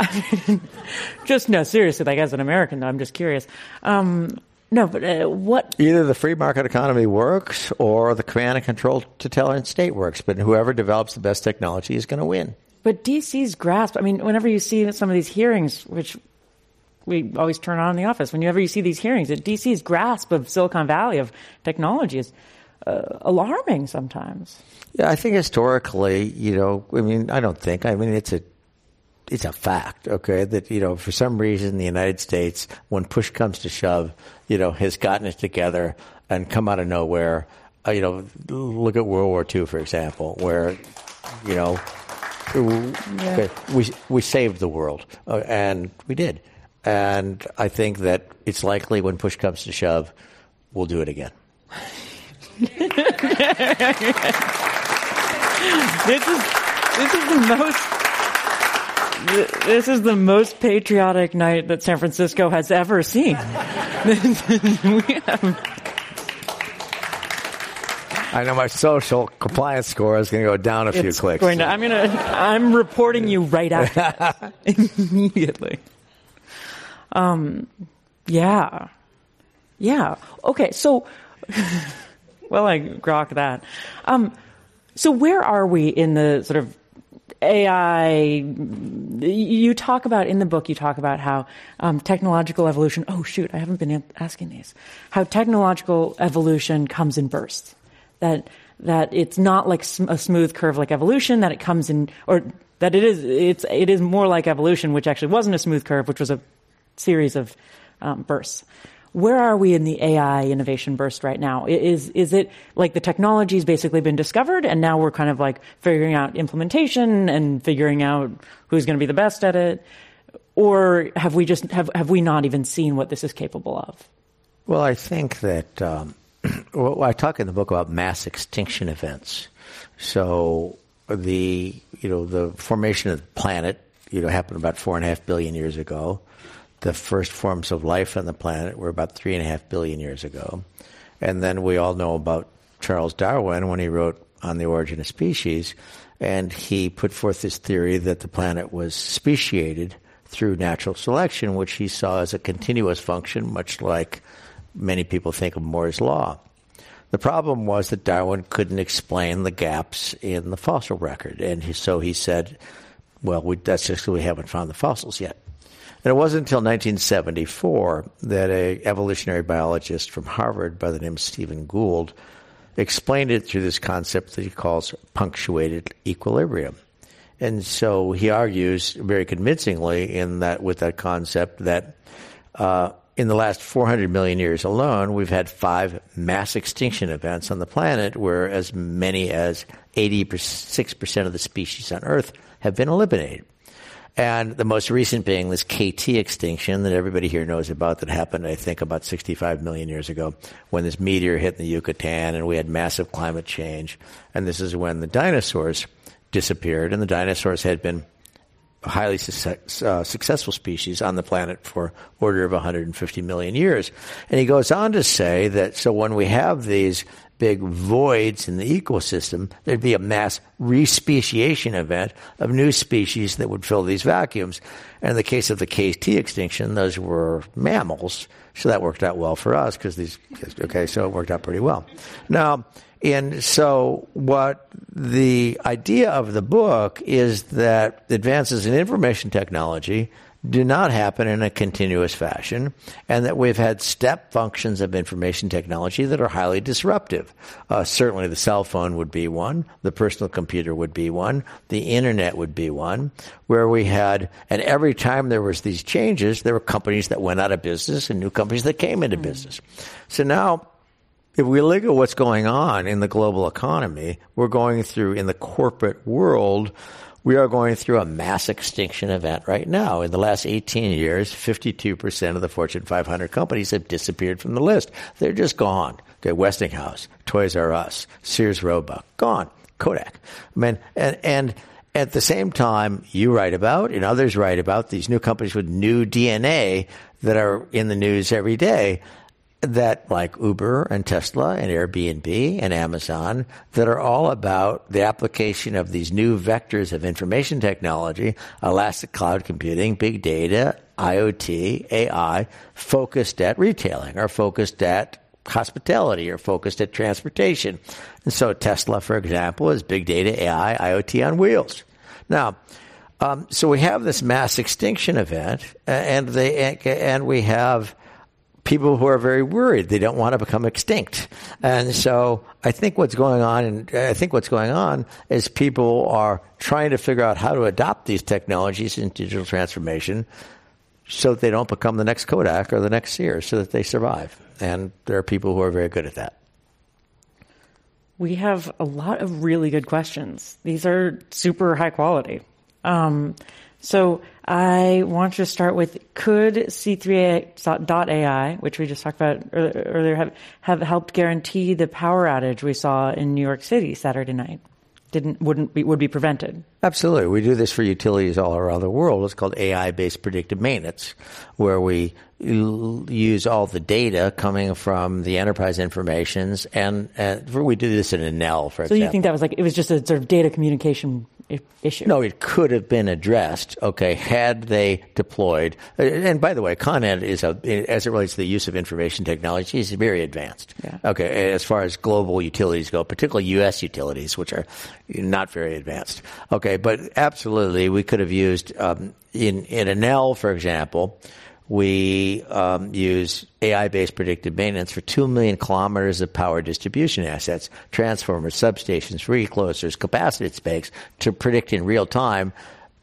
[LAUGHS] just no, seriously, like as an American, though, I'm just curious. Um, no, but uh, what? Either the free market economy works or the command and control totalitarian state works, but whoever develops the best technology is going to win. But DC's grasp, I mean, whenever you see some of these hearings, which we always turn on in the office, whenever you see these hearings, that DC's grasp of Silicon Valley, of technology is uh, alarming sometimes. Yeah, I think historically, you know, I mean, I don't think, I mean, it's a it's a fact, okay, that, you know, for some reason the United States, when push comes to shove, you know, has gotten it together and come out of nowhere. Uh, you know, look at World War II, for example, where, you know, yeah. we, we saved the world, uh, and we did. And I think that it's likely when push comes to shove, we'll do it again. [LAUGHS] this is this is the most this is the most patriotic night that San Francisco has ever seen. [LAUGHS] have I know my social compliance score is going to go down a few it's clicks. Going to, I'm going to. I'm reporting you right after [LAUGHS] immediately. Um, yeah, yeah. Okay, so [LAUGHS] well, I grok that. Um, so where are we in the sort of AI, you talk about in the book, you talk about how um, technological evolution, oh shoot, I haven't been asking these, how technological evolution comes in bursts that that it's not like a smooth curve like evolution, that it comes in, or that it is, it's, it is more like evolution, which actually wasn't a smooth curve, which was a series of um, bursts. Where are we in the AI innovation burst right now? Is, is it like the technology's basically been discovered and now we're kind of like figuring out implementation and figuring out who's going to be the best at it? Or have we just, have, have we not even seen what this is capable of? Well, I think that um, [CLEARS THROAT] well, I talk in the book about mass extinction events. So the you know the formation of the planet you know happened about four and a half billion years ago. The first forms of life on the planet were about three and a half billion years ago, and then we all know about Charles Darwin when he wrote on the origin of species, and he put forth this theory that the planet was speciated through natural selection, which he saw as a continuous function, much like many people think of Moore's law. The problem was that Darwin couldn't explain the gaps in the fossil record, and so he said, "Well, we, that's just because we haven't found the fossils yet." And it wasn't until 1974 that a evolutionary biologist from Harvard by the name of Stephen Gould explained it through this concept that he calls punctuated equilibrium. And so he argues very convincingly in that with that concept that uh, in the last 400 million years alone, we've had five mass extinction events on the planet where as many as 86% of the species on Earth have been eliminated. And the most recent being this KT extinction that everybody here knows about that happened, I think, about 65 million years ago when this meteor hit in the Yucatan and we had massive climate change. And this is when the dinosaurs disappeared and the dinosaurs had been a highly uh, successful species on the planet for order of 150 million years. And he goes on to say that so when we have these big voids in the ecosystem, there'd be a mass respeciation event of new species that would fill these vacuums. And in the case of the KT extinction, those were mammals. So that worked out well for us because these, okay, so it worked out pretty well. Now, and so, what the idea of the book is that advances in information technology do not happen in a continuous fashion, and that we've had step functions of information technology that are highly disruptive. Uh, certainly, the cell phone would be one, the personal computer would be one, the internet would be one, where we had, and every time there was these changes, there were companies that went out of business and new companies that came into business. So now if we look at what's going on in the global economy, we're going through in the corporate world, we are going through a mass extinction event right now. In the last 18 years, 52% of the Fortune 500 companies have disappeared from the list. They're just gone. Okay, Westinghouse, Toys R Us, Sears Roebuck, gone. Kodak. I mean, and, and at the same time, you write about and others write about these new companies with new DNA that are in the news every day that like Uber and Tesla and Airbnb and Amazon that are all about the application of these new vectors of information technology, elastic cloud computing, big data, IoT, AI, focused at retailing or focused at hospitality or focused at transportation. And so Tesla, for example, is big data, AI, IoT on wheels. Now, um, so we have this mass extinction event, and they and we have people who are very worried. They don't want to become extinct. And so I think what's going on, and I think what's going on is people are trying to figure out how to adopt these technologies in digital transformation so that they don't become the next Kodak or the next Sears, so that they survive. And there are people who are very good at that. We have a lot of really good questions. These are super high quality. Um, so I want to start with could C3.ai, which we just talked about earlier, have, have helped guarantee the power outage we saw in New York City Saturday night? didn't wouldn't be, would be prevented. Absolutely, we do this for utilities all around the world. It's called AI-based predictive maintenance, where we use all the data coming from the enterprise informations, and, and we do this in Enel, for so example. So you think that was like it was just a sort of data communication issue? No, it could have been addressed. Okay, had they deployed. And by the way, Con Ed is a, as it relates to the use of information technology, is very advanced. Yeah. Okay, as far as global utilities go, particularly U.S. utilities, which are not very advanced. Okay, but absolutely, we could have used um, in in Enel, for example we um, use AI-based predictive maintenance for 2 million kilometers of power distribution assets, transformers, substations, reclosers, capacitor banks to predict in real time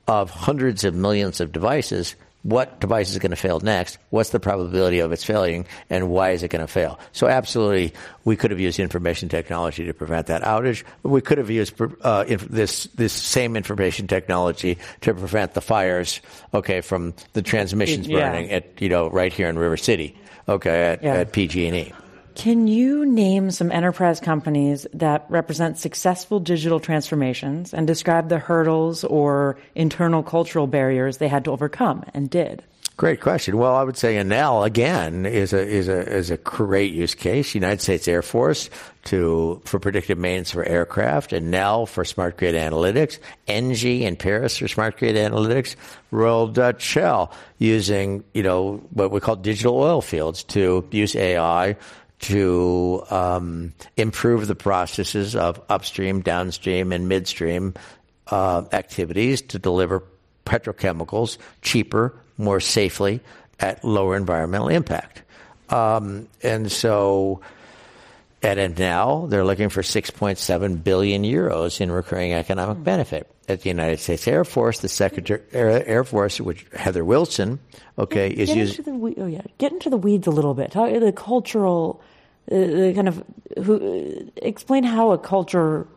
of hundreds of millions of devices what device is going to fail next, what's the probability of its failing, and why is it going to fail. So absolutely, we could have used information technology to prevent that outage. We could have used uh, this this same information technology to prevent the fires, okay, from the transmissions burning yeah. at you know right here in River City, okay, at, yeah. at PG&E. Can you name some enterprise companies that represent successful digital transformations and describe the hurdles or internal cultural barriers they had to overcome and did? Great question. Well, I would say Enel again is a is a is a great use case. United States Air Force to for predictive maintenance for aircraft, Enel for smart grid analytics, ENGIE in Paris for smart grid analytics, Royal Dutch Shell using you know what we call digital oil fields to use AI to um, improve the processes of upstream, downstream, and midstream uh, activities to deliver petrochemicals cheaper, more safely, at lower environmental impact. Um, and so, at now, they're looking for 6.7 billion euros in recurring economic benefit. At the United States Air Force, the Secretary Air, Air Force, which Heather Wilson, okay, get, is get using. Into the, oh yeah, get into the weeds a little bit. How, the cultural, uh, the kind of who uh, explain how a cultural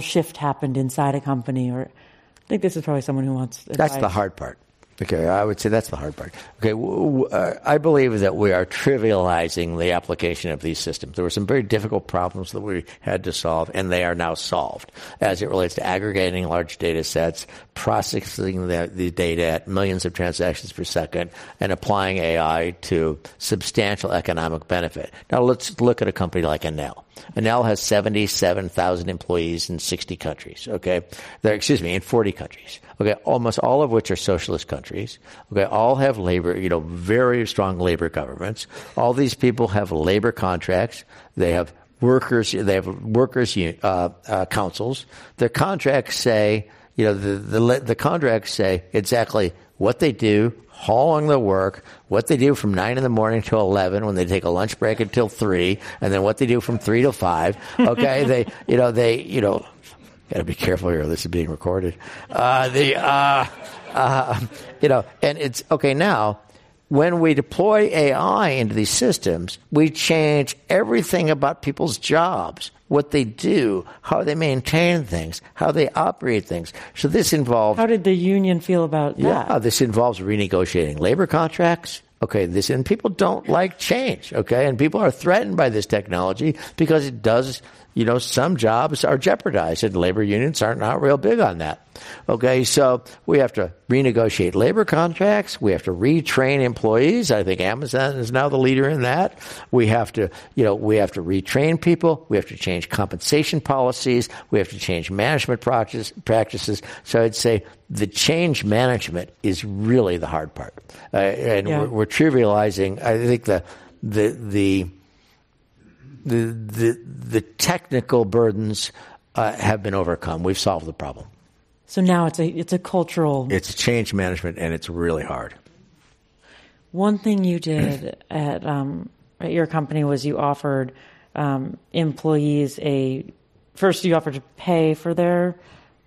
shift happened inside a company, or I think this is probably someone who wants. Advice. That's the hard part. Okay, I would say that's the hard part. Okay, w- w- uh, I believe that we are trivializing the application of these systems. There were some very difficult problems that we had to solve, and they are now solved as it relates to aggregating large data sets, processing the, the data at millions of transactions per second, and applying AI to substantial economic benefit. Now, let's look at a company like Enel. Enel has 77,000 employees in 60 countries, okay? They're, excuse me, in 40 countries, okay? Almost all of which are socialist countries, okay? All have labor, you know, very strong labor governments. All these people have labor contracts. They have workers, they have workers, uh, uh, councils. Their contracts say, you know, the, the, the contracts say exactly what they do, how long they work, what they do from 9 in the morning till 11 when they take a lunch break until 3, and then what they do from 3 to 5. Okay, [LAUGHS] they, you know, they, you know, gotta be careful here, this is being recorded. Uh, the, uh, uh, you know, and it's, okay, now, when we deploy AI into these systems, we change everything about people's jobs, what they do, how they maintain things, how they operate things. So this involves. How did the union feel about that? Yeah, this involves renegotiating labor contracts. Okay, this and people don't like change. Okay, and people are threatened by this technology because it does you know, some jobs are jeopardized and labor unions are not real big on that. Okay, so we have to renegotiate labor contracts. We have to retrain employees. I think Amazon is now the leader in that. We have to, you know, we have to retrain people. We have to change compensation policies. We have to change management practices. So I'd say the change management is really the hard part. Uh, and yeah. we're, we're trivializing, I think the, the, the, the the the technical burdens uh, have been overcome. We've solved the problem. So now it's a it's a cultural. It's change management, and it's really hard. One thing you did at um, at your company was you offered um, employees a first you offered to pay for their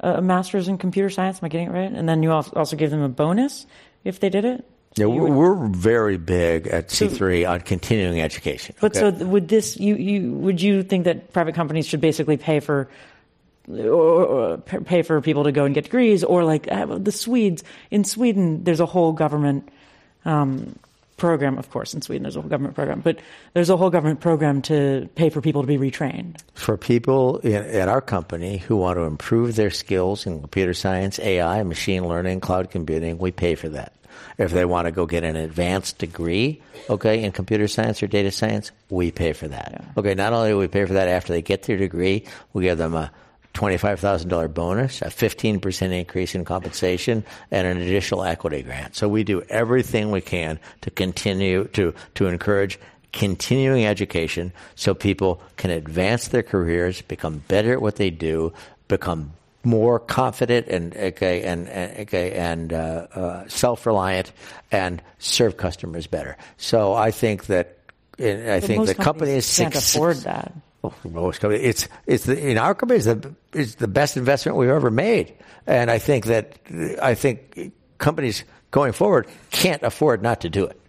uh, master's in computer science. Am I getting it right? And then you also gave them a bonus if they did it. Yeah, we're, we're very big at C3 on continuing education. But okay? so would this you, you would you think that private companies should basically pay for or, pay for people to go and get degrees or like uh, the Swedes in Sweden there's a whole government um, program, of course, in Sweden there's a whole government program, but there's a whole government program to pay for people to be retrained. For people in, at our company who want to improve their skills in computer science, AI, machine learning, cloud computing, we pay for that. If they want to go get an advanced degree, okay, in computer science or data science, we pay for that. Yeah. Okay, not only do we pay for that after they get their degree, we give them a $25,000 bonus, a 15% increase in compensation, and an additional equity grant. So we do everything we can to continue to, to encourage continuing education so people can advance their careers, become better at what they do, become more confident and okay and okay and uh, uh, self-reliant and serve customers better. So I think that I but think the companies can't afford that. Oh, most it's it's the, in our company, the, it's the best investment we've ever made, and I think that I think companies going forward can't afford not to do it.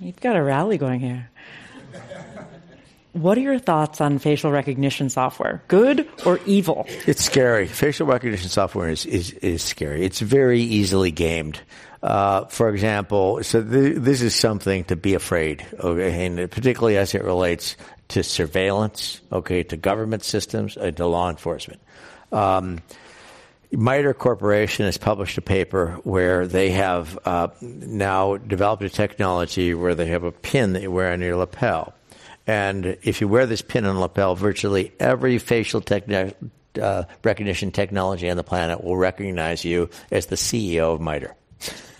You've got a rally going here. What are your thoughts on facial recognition software? Good or evil? It's scary. Facial recognition software is, is, is scary. It's very easily gamed. Uh, for example, so th- this is something to be afraid, okay, and particularly as it relates to surveillance, okay, to government systems, and to law enforcement. Um, MITRE Corporation has published a paper where they have uh, now developed a technology where they have a pin that you wear on your lapel. And if you wear this pin on the lapel, virtually every facial techni- uh, recognition technology on the planet will recognize you as the CEO of MITRE.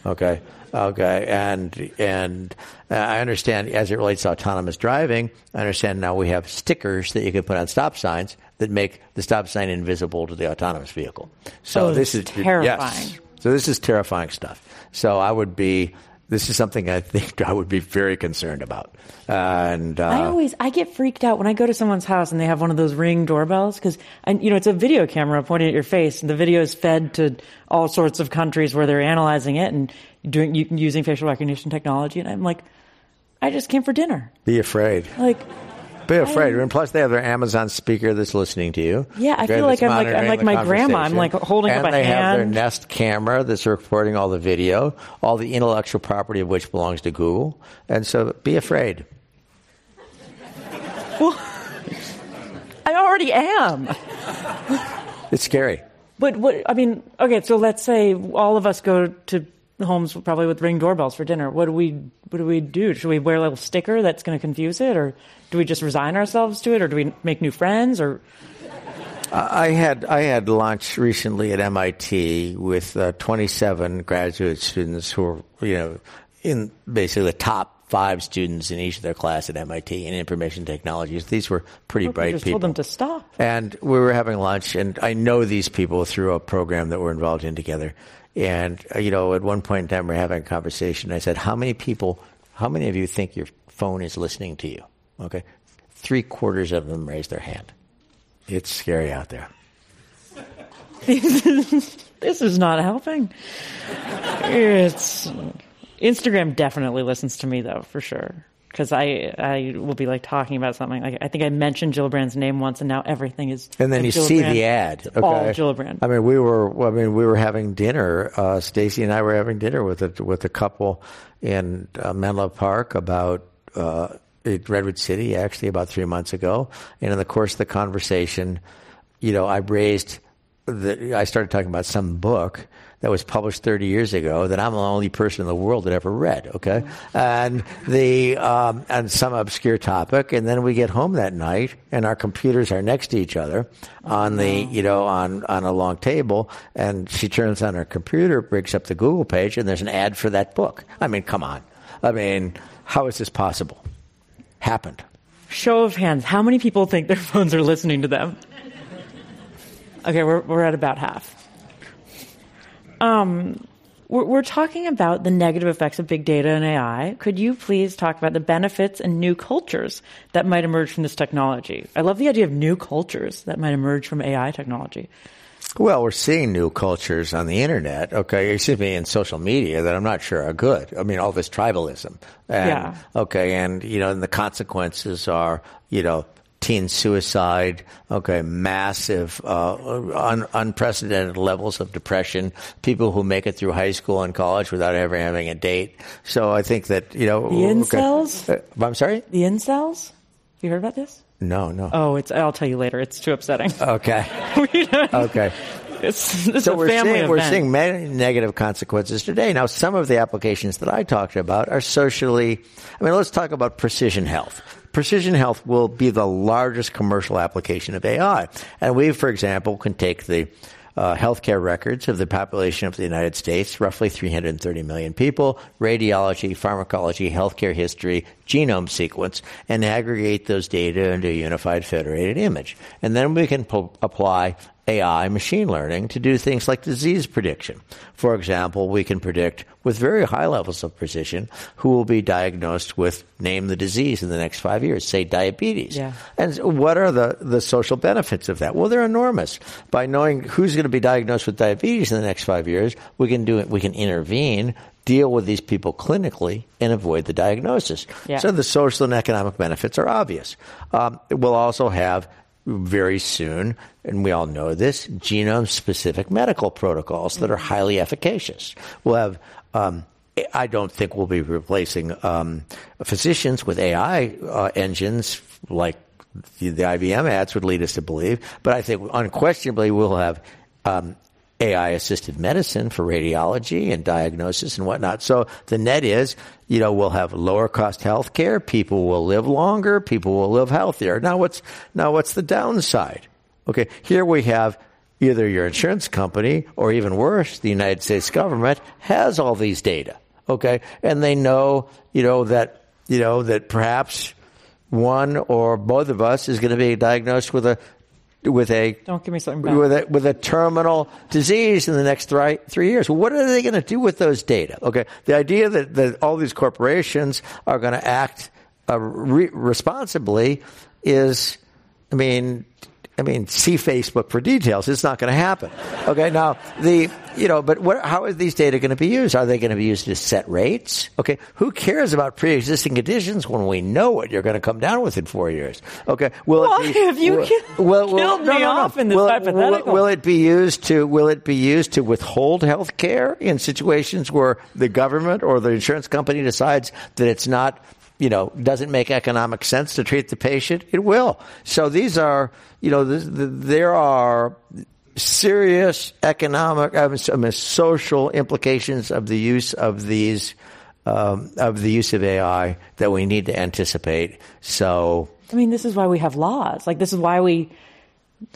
Okay. Okay. And, and uh, I understand as it relates to autonomous driving, I understand now we have stickers that you can put on stop signs that make the stop sign invisible to the autonomous vehicle. So oh, this is terrifying. Yes. So this is terrifying stuff. So I would be, this is something I think [LAUGHS] I would be very concerned about. Uh, and uh, I always I get freaked out when I go to someone's house and they have one of those ring doorbells because you know it's a video camera pointing at your face and the video is fed to all sorts of countries where they're analyzing it and doing using facial recognition technology and I'm like I just came for dinner. Be afraid. Like be afraid. Um, and plus, they have their Amazon speaker that's listening to you. Yeah, I feel like I'm like I'm like my grandma. I'm like holding and up a they hand. have their Nest camera that's recording all the video, all the intellectual property of which belongs to Google. And so, be afraid. Well, I already am. It's scary. But what I mean, okay, so let's say all of us go to homes probably with ring doorbells for dinner. What do we what do we do? Should we wear a little sticker that's going to confuse it, or do we just resign ourselves to it, or do we make new friends, or? I had I had lunch recently at MIT with uh, 27 graduate students who were you know in basically the top five students in each of their class at MIT in information technologies. These were pretty bright just people. Told them to stop. And we were having lunch, and I know these people through a program that we're involved in together. And uh, you know, at one point in time, we we're having a conversation. I said, "How many people? How many of you think your phone is listening to you?" Okay, three quarters of them raised their hand. It's scary out there. [LAUGHS] this is not helping. It's Instagram definitely listens to me though, for sure. Because I I will be like talking about something. Like I think I mentioned Gillibrand's name once, and now everything is. And then you see the ad. Okay. All Gillibrand. I mean, we were. I mean, we were having dinner. Uh, Stacey and I were having dinner with a with a couple in uh, Menlo Park about. Uh, Redwood City, actually, about three months ago, and in the course of the conversation, you know, I raised the, I started talking about some book that was published 30 years ago that I'm the only person in the world that ever read. Okay, and the um, and some obscure topic, and then we get home that night, and our computers are next to each other on the you know on on a long table, and she turns on her computer, brings up the Google page, and there's an ad for that book. I mean, come on. I mean, how is this possible? Happened. Show of hands. How many people think their [LAUGHS] phones are listening to them? Okay, we're, we're at about half. Um, we're, we're talking about the negative effects of big data and AI. Could you please talk about the benefits and new cultures that might emerge from this technology? I love the idea of new cultures that might emerge from AI technology. Well, we're seeing new cultures on the internet, okay, excuse me, in social media that I'm not sure are good. I mean, all this tribalism. And, yeah. Okay, and, you know, and the consequences are, you know, teen suicide, okay, massive, uh, un- unprecedented levels of depression, people who make it through high school and college without ever having a date. So I think that, you know. The incels? Okay. Uh, I'm sorry? The incels? You heard about this? No, no. Oh, it's. I'll tell you later. It's too upsetting. [LAUGHS] Okay. [LAUGHS] okay. It's, it's so a we're family seeing, event. we're seeing many negative consequences today. Now, some of the applications that I talked about are socially. I mean, let's talk about precision health. Precision health will be the largest commercial application of AI, and we, for example, can take the uh, healthcare records of the population of the United States, roughly 330 million people, radiology, pharmacology, healthcare history, genome sequence, and aggregate those data into a unified federated image. And then we can po- apply AI machine learning to do things like disease prediction. For example, we can predict with very high levels of precision who will be diagnosed with name the disease in the next five years, say diabetes. Yeah. And what are the, the social benefits of that? Well, they're enormous. By knowing who's going to be diagnosed with diabetes in the next five years, we can do it, we can intervene deal with these people clinically and avoid the diagnosis. Yeah. So the social and economic benefits are obvious. Um, we'll also have very soon, and we all know this, genome specific medical protocols that are highly efficacious. We'll have, um, I don't think we'll be replacing um, physicians with AI uh, engines like the, the IBM ads would lead us to believe, but I think unquestionably we'll have um, AI assisted medicine for radiology and diagnosis and whatnot. So the net is, you know, we'll have lower cost health care. People will live longer. People will live healthier. Now what's, now what's the downside? Okay. Here we have either your insurance company or even worse, the United States government has all these data. Okay. And they know, you know, that, you know, that perhaps one or both of us is going to be diagnosed with a with a Don't give me something bad. with a with a terminal disease in the next three three years. What are they going to do with those data? Okay, the idea that, that all these corporations are going to act uh, re- responsibly is, I mean. I mean, see Facebook for details. It's not going to happen. Okay, now the you know, but what, how are these data going to be used? Are they going to be used to set rates? Okay, who cares about pre-existing conditions when we know what you're going to come down with in four years? Okay, will Why it be, have you will, ki- [LAUGHS] will- will- killed no, me no, no. off in this will, hypothetical? Will, will it be used to will it be used to withhold health care in situations where the government or the insurance company decides that it's not you know doesn't make economic sense to treat the patient it will so these are you know this, the, there are serious economic I mean, social implications of the use of these um, of the use of AI that we need to anticipate so I mean, this is why we have laws. Like, this is why we.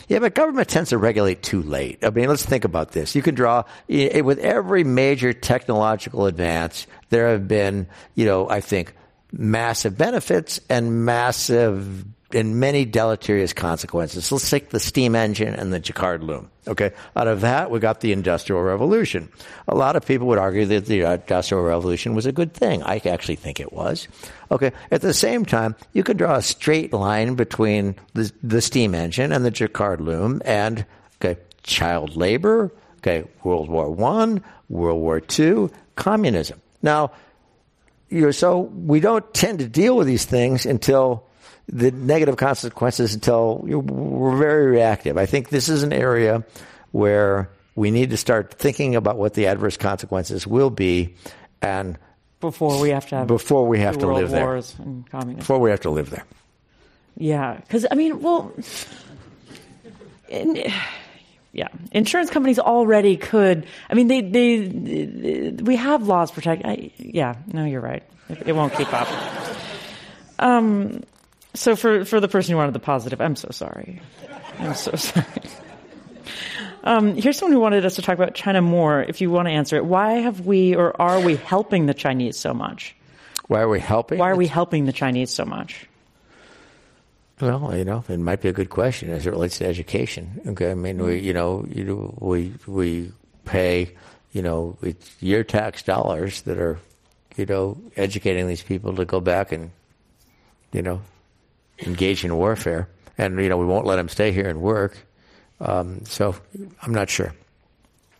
Yeah, but government tends to regulate too late. I mean, let's think about this. You can draw with every major technological advance. There have been, you know, I think massive benefits and massive and many deleterious consequences. Let's take the steam engine and the Jacquard loom. Okay, out of that we got the Industrial Revolution. A lot of people would argue that the Industrial Revolution was a good thing. I actually think it was. Okay, at the same time, you could draw a straight line between the, the steam engine and the Jacquard loom, and okay, child labor. Okay, World War One, World War Two, communism. Now you know, so we don't tend to deal with these things until the negative consequences until you know, we're very reactive. I think this is an area where we need to start thinking about what the adverse consequences will be and Before we have to have. before we have to live there. wars and communism. Before we have to live there. Yeah, because I mean, well, in, yeah, insurance companies already could. I mean, they they, they we have laws protect. I, yeah, no, you're right. It, it won't keep up. Um, so for for the person who wanted the positive, I'm so sorry. I'm so [LAUGHS] sorry. Um, here's someone who wanted us to talk about China more. If you want to answer it, why have we or are we helping the Chinese so much? Why are we helping? Why are we helping the Chinese so much? Well, you know, it might be a good question as it relates to education. Okay, I mean, we, you know, you know, we we pay, you know, it's your tax dollars that are, you know, educating these people to go back and, you know, engage in warfare, and you know, we won't let them stay here and work. Um, so, I'm not sure.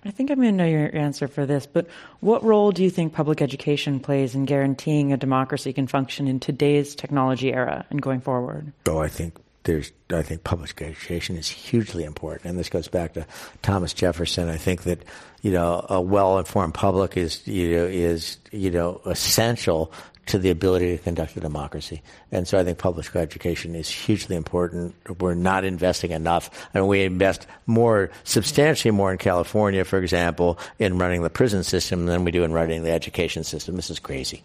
I think I'm going to know your answer for this, but what role do you think public education plays in guaranteeing a democracy can function in today's technology era and going forward? Oh, I think there's, I think public education is hugely important. And this goes back to Thomas Jefferson. I think that, you know, a well-informed public is, you know, is, you know, essential to the ability to conduct a democracy. And so I think public education is hugely important. We're not investing enough. I mean, we invest more, substantially more in California, for example, in running the prison system than we do in running the education system. This is crazy.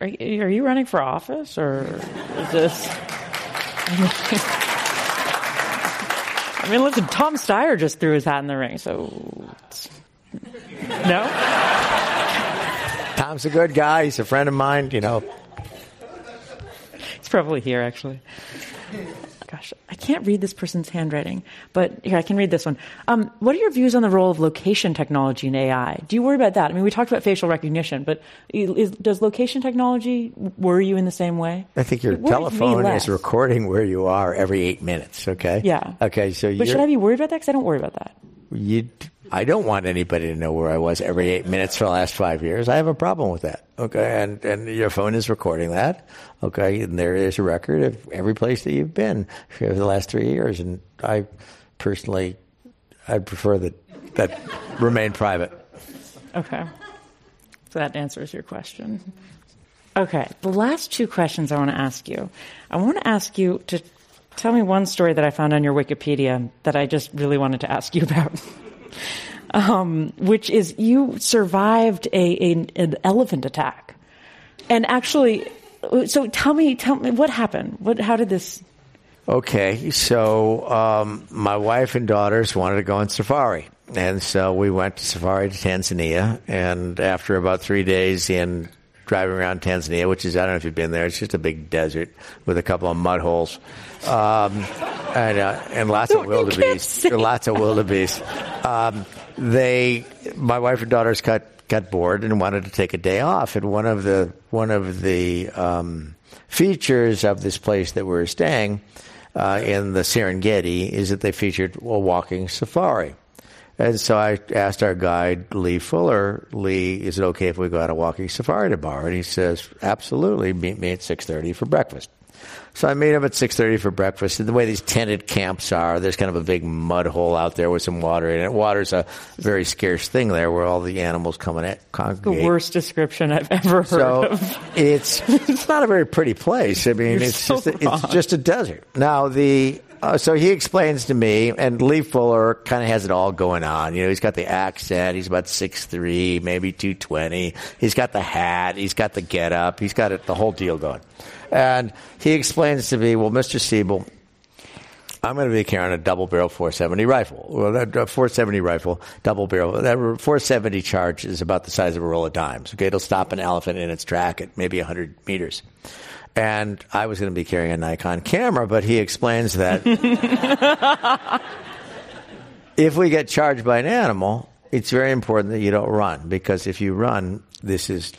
Are you running for office or is this? I mean, listen, Tom Steyer just threw his hat in the ring, so no. Tom's a good guy. He's a friend of mine. You know, he's probably here actually gosh, I can't read this person's handwriting, but here, I can read this one. Um, what are your views on the role of location technology in AI? Do you worry about that? I mean, we talked about facial recognition, but is, does location technology worry you in the same way? I think your telephone is recording where you are every eight minutes, okay? Yeah. Okay, so But should I be worried about that? Because I don't worry about that. You I don't want anybody to know where I was every eight minutes for the last five years. I have a problem with that. Okay, and and your phone is recording that. Okay, and there is a record of every place that you've been for the last three years. And I personally, I prefer that that remain private. Okay, so that answers your question. Okay, the last two questions I want to ask you. I want to ask you to tell me one story that I found on your Wikipedia that I just really wanted to ask you about [LAUGHS] um, which is you survived a, a, an elephant attack, and actually, so tell me, tell me what happened. What, how did this? Okay, so um, my wife and daughters wanted to go on safari. And so we went to safari to Tanzania. And after about three days in driving around Tanzania, which is, I don't know if you've been there, it's just a big desert with a couple of mud holes. Um, and, uh, and lots of wildebeest. Lots of wildebeest. Um, they, my wife and daughters got got bored and wanted to take a day off. And one of the one of the um, features of this place that we're staying uh, in the Serengeti is that they featured a walking safari. And so I asked our guide, Lee Fuller, Lee, is it okay if we go on a walking safari tomorrow? And he says, absolutely, meet me at 6.30 for breakfast. So I meet him at 6.30 for breakfast. And the way these tented camps are, there's kind of a big mud hole out there with some water in it. Water's a very scarce thing there where all the animals come and congregate. The worst description I've ever heard so of. it's, it's not a very pretty place. I mean, You're it's, so just a, it's just a desert. Now, the uh, so he explains to me, and Lee Fuller kind of has it all going on. You know, he's got the accent. He's about six three, maybe two twenty. He's got the hat. He's got the get up. He's got it, the whole deal going. And he explains to me, well, Mr. Siebel, I'm going to be carrying a double barrel 470 rifle. Well, that 470 rifle, double barrel, that 470 charge is about the size of a roll of dimes. Okay, it'll stop an elephant in its track at maybe 100 meters. And I was going to be carrying a Nikon camera, but he explains that [LAUGHS] if we get charged by an animal, it's very important that you don't run because if you run, this is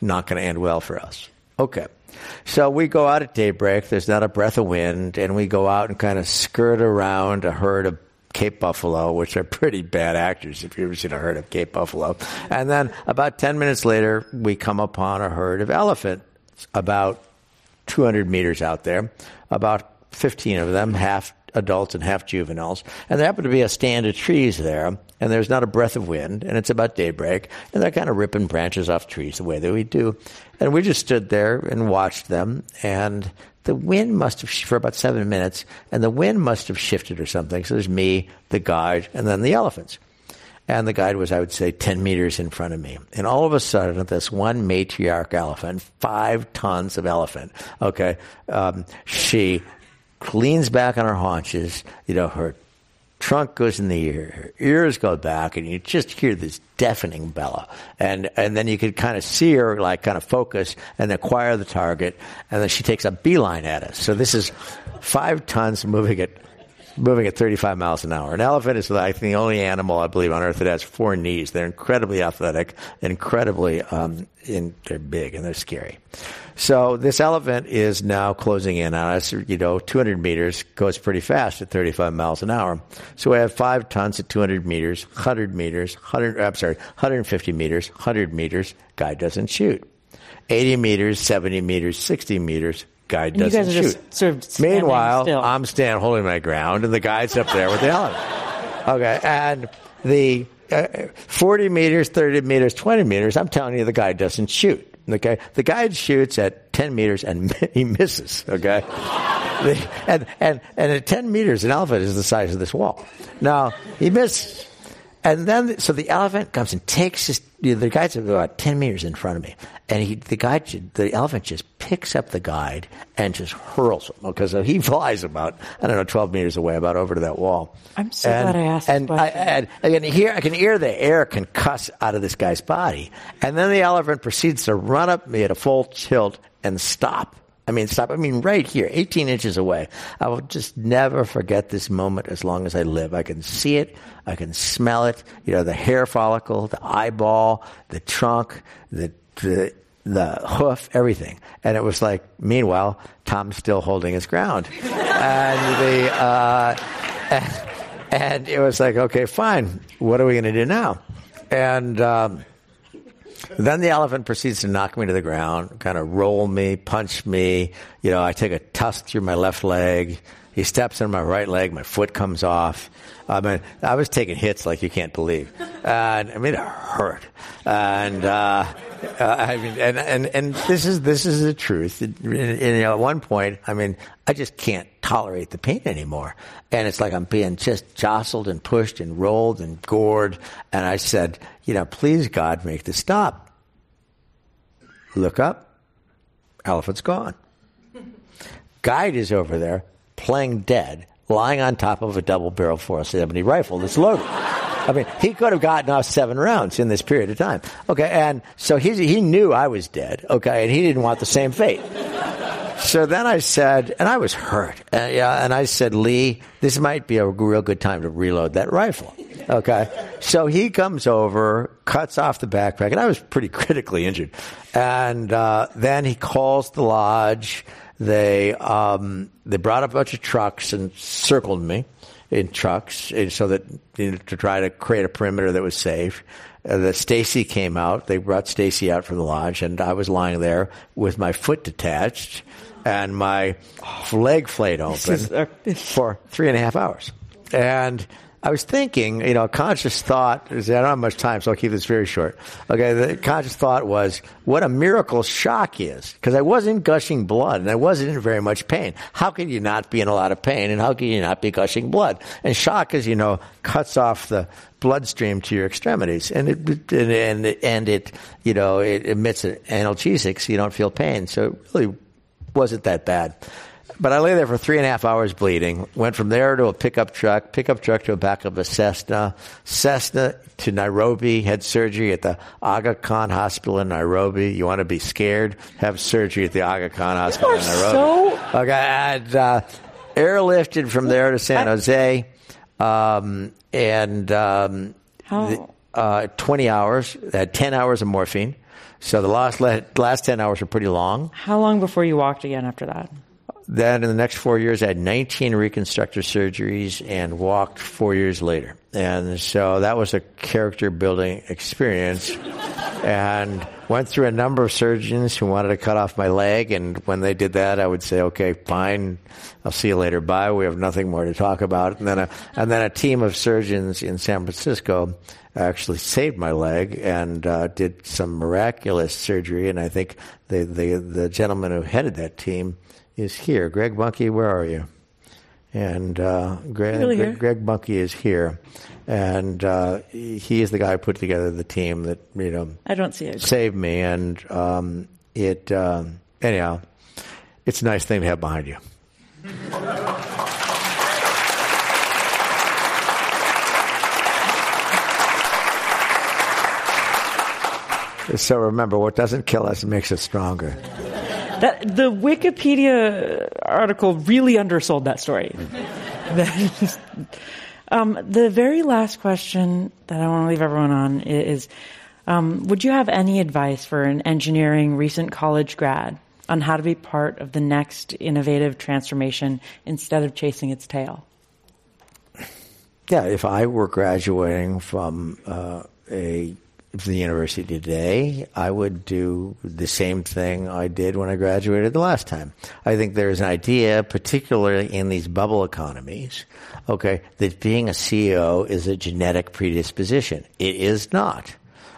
not going to end well for us. Okay. So we go out at daybreak. There's not a breath of wind, and we go out and kind of skirt around a herd of Cape buffalo, which are pretty bad actors if you've ever seen a herd of Cape buffalo. And then about 10 minutes later, we come upon a herd of elephant about 200 meters out there, about 15 of them, half adults and half juveniles. And there happened to be a stand of trees there, and there's not a breath of wind, and it's about daybreak, and they're kind of ripping branches off trees the way that we do. And we just stood there and watched them, and the wind must have, for about seven minutes, and the wind must have shifted or something. So there's me, the guide, and then the elephants. And the guide was, I would say, 10 meters in front of me. And all of a sudden, this one matriarch elephant, five tons of elephant, okay, um, she leans back on her haunches, you know, her trunk goes in the ear, her ears go back, and you just hear this deafening bellow. And, and then you could kind of see her, like, kind of focus and acquire the target, and then she takes a beeline at us. So this is five tons moving at moving at 35 miles an hour. An elephant is like the only animal I believe on earth that has four knees. They're incredibly athletic, incredibly, um, in, they're big and they're scary. So this elephant is now closing in on us. You know, 200 meters goes pretty fast at 35 miles an hour. So we have five tons at 200 meters, 100 meters, 100, I'm sorry, 150 meters, 100 meters. Guy doesn't shoot. 80 meters, 70 meters, 60 meters. Guy doesn't you guys shoot. sort of Meanwhile, still. I'm standing holding my ground, and the guy's up there with the elephant. Okay, and the uh, 40 meters, 30 meters, 20 meters, I'm telling you, the guy doesn't shoot. Okay, the guy shoots at 10 meters and [LAUGHS] he misses. Okay, and and and at 10 meters, an elephant is the size of this wall. Now he misses. And then, so the elephant comes and takes his, you know, the guide's about 10 meters in front of me. And he, the ju- the elephant just picks up the guide and just hurls him. Because he [LAUGHS] flies about, I don't know, 12 meters away, about over to that wall. I'm so and, glad I asked And I, and I can hear, I can hear the air concuss out of this guy's body. And then the elephant proceeds to run up me at a full tilt and stop. I mean, stop. I mean, right here, 18 inches away. I will just never forget this moment as long as I live. I can see it. I can smell it. You know, the hair follicle, the eyeball, the trunk, the, the, the hoof, everything. And it was like, meanwhile, Tom's still holding his ground. and the, uh, and, and it was like, okay, fine. What are we going to do now? And, um, then the elephant proceeds to knock me to the ground, kind of roll me, punch me. You know, I take a tusk through my left leg. He steps on my right leg. My foot comes off. I mean, I was taking hits like you can't believe. And I mean, it hurt. And, uh, uh, I mean, and, and, and this is, this is the truth. And, and, you know, at one point, I mean, I just can't tolerate the pain anymore. And it's like I'm being just jostled and pushed and rolled and gored. And I said, you know, please God, make this stop. Look up. Elephant's gone. Guide is over there playing dead, lying on top of a double barrel 470 rifle that's loaded. I mean, he could have gotten off seven rounds in this period of time. Okay, and so he, he knew I was dead, okay, and he didn't want the same fate. So then I said, and I was hurt, uh, yeah, and I said, Lee, this might be a real good time to reload that rifle. Okay, so he comes over, cuts off the backpack, and I was pretty critically injured. And uh, then he calls the lodge. They um, they brought up a bunch of trucks and circled me in trucks, and so that you know, to try to create a perimeter that was safe. Uh, the Stacey came out. They brought Stacey out from the lodge, and I was lying there with my foot detached and my leg flayed open is, uh, for three and a half hours. And I was thinking, you know, conscious thought, I don't have much time, so I'll keep this very short. Okay, the conscious thought was what a miracle shock is. Because I wasn't gushing blood and I wasn't in very much pain. How can you not be in a lot of pain and how can you not be gushing blood? And shock, as you know, cuts off the bloodstream to your extremities and it, and, and, and it, you know, it emits an analgesic so you don't feel pain. So it really wasn't that bad. But I lay there for three and a half hours bleeding. Went from there to a pickup truck, pickup truck to a back of a Cessna, Cessna to Nairobi, had surgery at the Aga Khan Hospital in Nairobi. You want to be scared? Have surgery at the Aga Khan Hospital in are Nairobi. so- Okay, and uh, airlifted from there to San Jose, um, and um, the- uh, 20 hours, had 10 hours of morphine. So the last, last 10 hours were pretty long. How long before you walked again after that? Then in the next four years, I had 19 reconstructive surgeries and walked four years later. And so that was a character building experience. and went through a number of surgeons who wanted to cut off my leg. And when they did that, I would say, okay, fine. I'll see you later. Bye. We have nothing more to talk about. And then a, and then a team of surgeons in San Francisco actually saved my leg and uh, did some miraculous surgery. And I think the, the, the gentleman who headed that team is here. Greg Buncke, where are you? And uh, Greg, Really? Greg, Greg Buncke is here, and uh, he is the guy who put together the team that you know I don't see it. saved me. And um, it um, anyhow, it's a nice thing to have behind you. So remember, what doesn't kill us makes us stronger. That the Wikipedia article really undersold that story. [LAUGHS] um, the very last question that I want to leave everyone on is um, Would you have any advice for an engineering recent college grad on how to be part of the next innovative transformation instead of chasing its tail? Yeah, if I were graduating from uh, a the university today, I would do the same thing I did when I graduated the last time. I think there's an idea, particularly in these bubble economies, okay, that being a CEO is a genetic predisposition. It is not.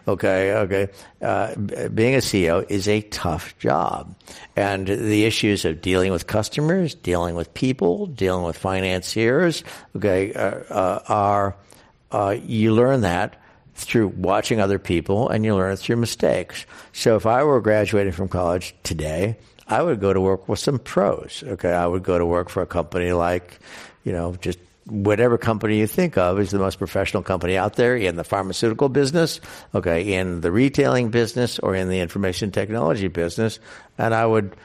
Okay, okay. Uh, being a CEO is a tough job. And the issues of dealing with customers, dealing with people, dealing with financiers, okay, uh, uh, are, uh, you learn that through watching other people and you learn it through mistakes. So if I were graduating from college today, I would go to work with some pros. Okay. I would go to work for a company like, you know, just whatever company you think of is the most professional company out there in the pharmaceutical business, okay, in the retailing business or in the information technology business. And I would,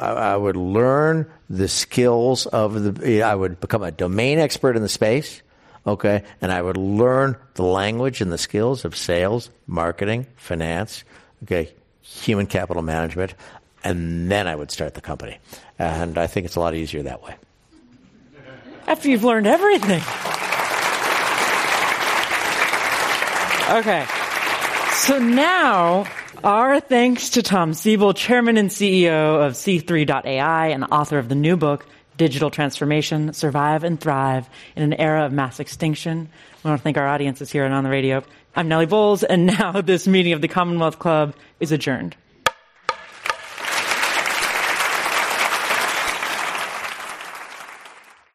I would learn the skills of the, I would become a domain expert in the space okay? And I would learn the language and the skills of sales, marketing, finance, okay, human capital management, and then I would start the company. And I think it's a lot easier that way. After you've learned everything. Okay. So now, our thanks to Tom Siebel, Chairman and CEO of C3.ai and author of the new book, digital transformation, survive and thrive in an era of mass extinction. I want to thank our audiences here and on the radio. I'm Nellie Bowles, and [LAUGHS] now this meeting of the Commonwealth Club is adjourned.